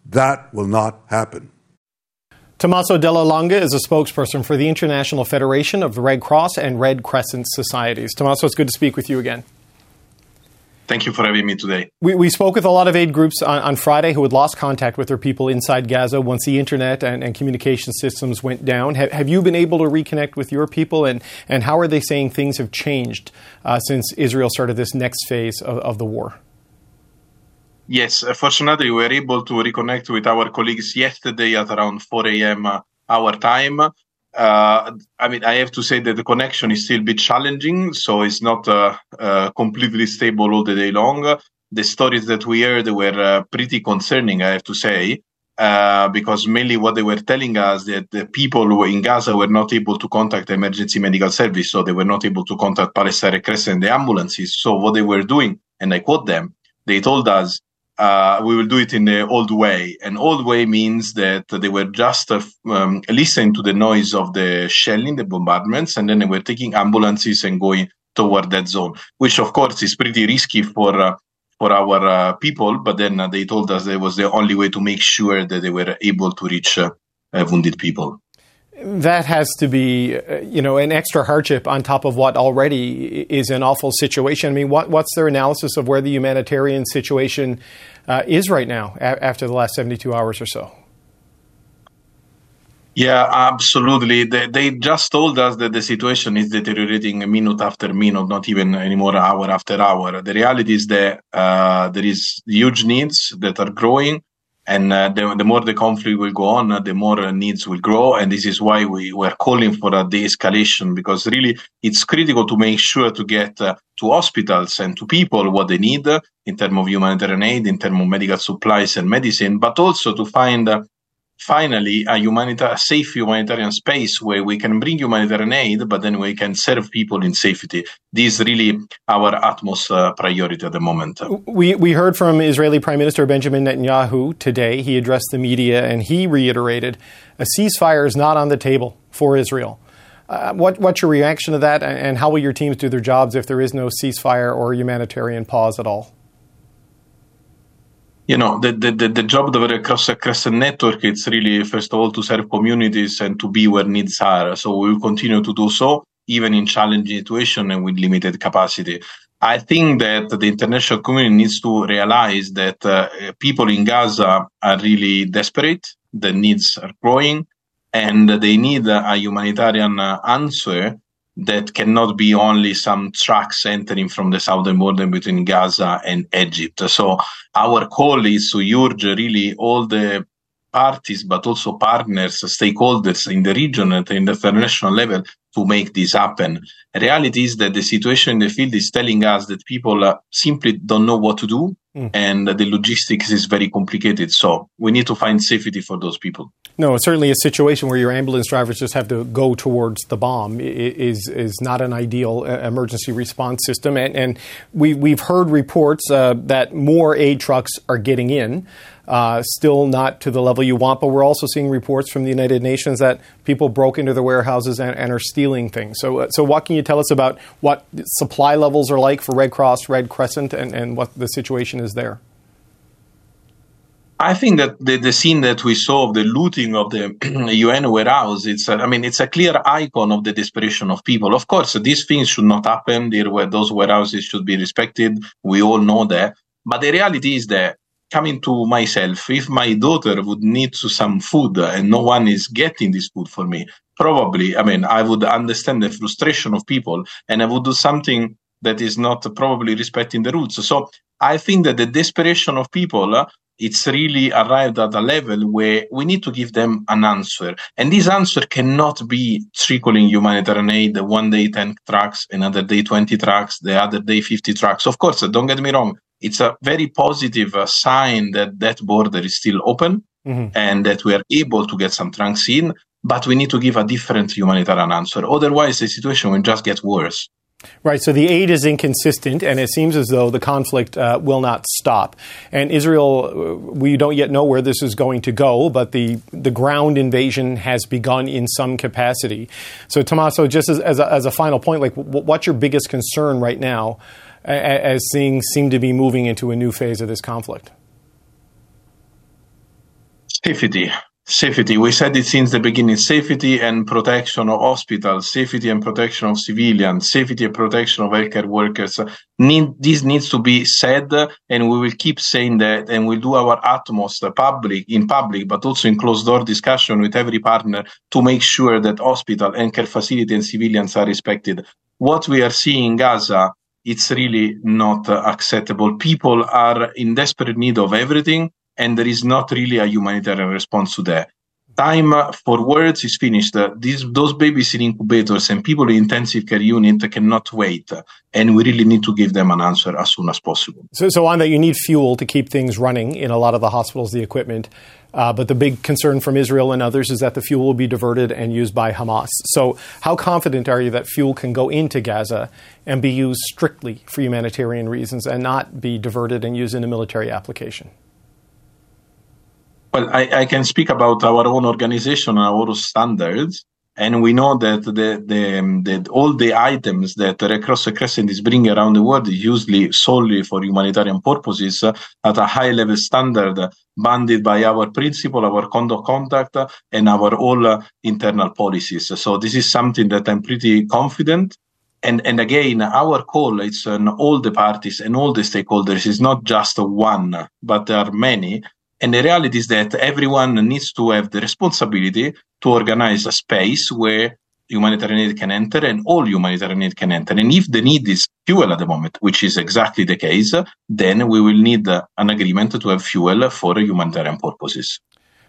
P: That will not happen.
B: Tommaso Della Longa is a spokesperson for the International Federation of the Red Cross and Red Crescent Societies. Tommaso, it's good to speak with you again.
Q: Thank you for having me today.
B: We, we spoke with a lot of aid groups on, on, Friday who had lost contact with their people inside Gaza once the internet and, and communication systems went down. Have, have, you been able to reconnect with your people, and, and how are they saying things have changed uh, since Israel started this next phase of, of the war?
Q: Yes, uh, fortunately, we were able to reconnect with our colleagues yesterday at around 4 a.m. Uh, our time. Uh, I mean, I have to say that the connection is still a bit challenging, so it's not uh, uh, completely stable all the day long. The stories that we heard were uh, pretty concerning, I have to say, because mainly what they were telling us that the people in Gaza were not able to contact emergency medical service, so they were not able to contact Palestine Crescent and the ambulances. So what they were doing, and I quote them, they told us uh, we will do it in the old way. And old way means that they were just uh, um, listening to the noise of the shelling, the bombardments, and then they were taking ambulances and going toward that zone, which of course is pretty risky for uh, for our uh, people. But then uh, they told us it was the only way to make sure that they were able to reach uh, wounded people
B: that has to be, uh, you know, an extra hardship on top of what already is an awful situation. I mean, what, what's their analysis of where the humanitarian situation uh, is right now a- after the last 72 hours or so?
Q: Yeah, absolutely. They, they just told us that the situation is deteriorating minute after minute, not even anymore hour after hour. The reality is that uh, there is huge needs that are growing and uh, the, the, more the conflict will go on, uh, the more uh, needs will grow. And this is why we were calling for a de-escalation because really it's critical to make sure to get uh, to hospitals and to people what they need uh, in terms of humanitarian aid, in terms of medical supplies and medicine, but also to find uh, finally a, humanita- a safe humanitarian space where we can bring humanitarian aid, but then we can serve people in safety. This is really our utmost uh, priority at the moment.
B: We, we heard from Israeli Prime Minister Benjamin Netanyahu today. He addressed the media and he reiterated a ceasefire is not on the table for Israel. Uh, what, what's your reaction to that, and how will your teams do their jobs if there is no ceasefire or humanitarian pause at all?
Q: You know the, the, the job of the cross crescent network it's really first of all to serve communities and to be where needs are. So we will continue to do so even in challenging situations and with limited capacity. I think that the international community needs to realize that uh, people in gaza are really desperate the needs are growing and they need a humanitarian uh, answer that cannot be only some trucks entering from the southern border between Gaza and Egypt. So our call is to urge really all the parties, but also partners, stakeholders in the region and at the international level to make this happen. The reality is that the situation in the field is telling us that people uh, simply don't know what to do. Mm. And the logistics is very complicated. So we need to find safety for those people.
B: No, certainly a situation where your ambulance drivers just have to go towards the bomb is is not an ideal uh, emergency response system. And, and we, we've heard reports uh, that more aid trucks are getting in. Uh, still not to the level you want, but we're also seeing reports from the United Nations that people broke into their warehouses and, and are stealing things. So, uh, so what can you tell us about what supply levels are like for Red Cross, Red Crescent, and, and what the situation is there?
Q: I think that the, the scene that we saw of the looting of the UN warehouse, it's, a, I mean, it's a clear icon of the desperation of people. Of course, these things should not happen. There were those warehouses should be respected. We all know that. But the reality is that coming to myself, if my daughter would need some food and no one is getting this food for me, probably, I mean, I would understand the frustration of people and I would do something that is not probably respecting the rules. So I think that the desperation of people uh, it's really arrived at a level where we need to give them an answer. And this answer cannot be trickling humanitarian aid, one day 10 trucks, another day 20 trucks, the other day 50 trucks. Of course, don't get me wrong. It's a very positive uh, sign that that border is still open mm-hmm. and that we are able to get some trunks in, but we need to give a different humanitarian answer. Otherwise, the situation will just get worse.
B: Right, so the aid is inconsistent, and it seems as though the conflict uh, will not stop. And Israel, uh, we don't yet know where this is going to go, but the, the ground invasion has begun in some capacity. So, Tommaso, just as, as, a, as a final point, like, what's your biggest concern right now as things seem to be moving into a new phase of this conflict?
Q: Safety safety. We said it since the beginning: safety and protection of hospitals, safety and protection of civilians, safety and protection of healthcare workers. Need, this needs to be said, and we will keep saying that, and we'll do our utmost, uh, public in public, but also in closed door discussion with every partner to make sure that hospital and care facility and civilians are respected. What we are seeing in Gaza. It's really not acceptable. People are in desperate need of everything and there is not really a humanitarian response to that. Time for words is finished. These, those babies in incubators and people in intensive care unit cannot wait, and we really need to give them an answer as soon as possible.
B: So, so on that, you need fuel to keep things running in a lot of the hospitals, the equipment. Uh, but the big concern from Israel and others is that the fuel will be diverted and used by Hamas. So, how confident are you that fuel can go into Gaza and be used strictly for humanitarian reasons and not be diverted and used in a military application?
Q: Well, I, I, can speak about our own organization and our standards. And we know that the, the, the, all the items that Red Cross Crescent is bringing around the world usually solely for humanitarian purposes uh, at a high level standard banded by our principle, our code of conduct, uh, and our all uh, internal policies. So this is something that I'm pretty confident and and again our call is on all the parties and all the stakeholders is not just one but there are many and the reality is that everyone needs to have the responsibility to organize a space where humanitarian aid can enter and all humanitarian aid can enter. And if the need is fuel at the moment, which is exactly the case, then we will need an agreement to have fuel for humanitarian purposes.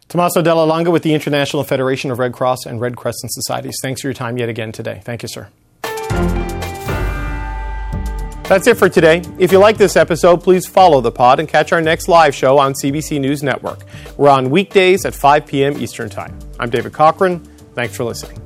B: Tommaso Della Longa with the International Federation of Red Cross and Red Crescent Societies. Thanks for your time yet again today. Thank you, sir. That's it for today. If you like this episode, please follow the pod and catch our next live show on CBC News Network. We're on weekdays at 5 p.m. Eastern Time. I'm David Cochrane. Thanks for listening.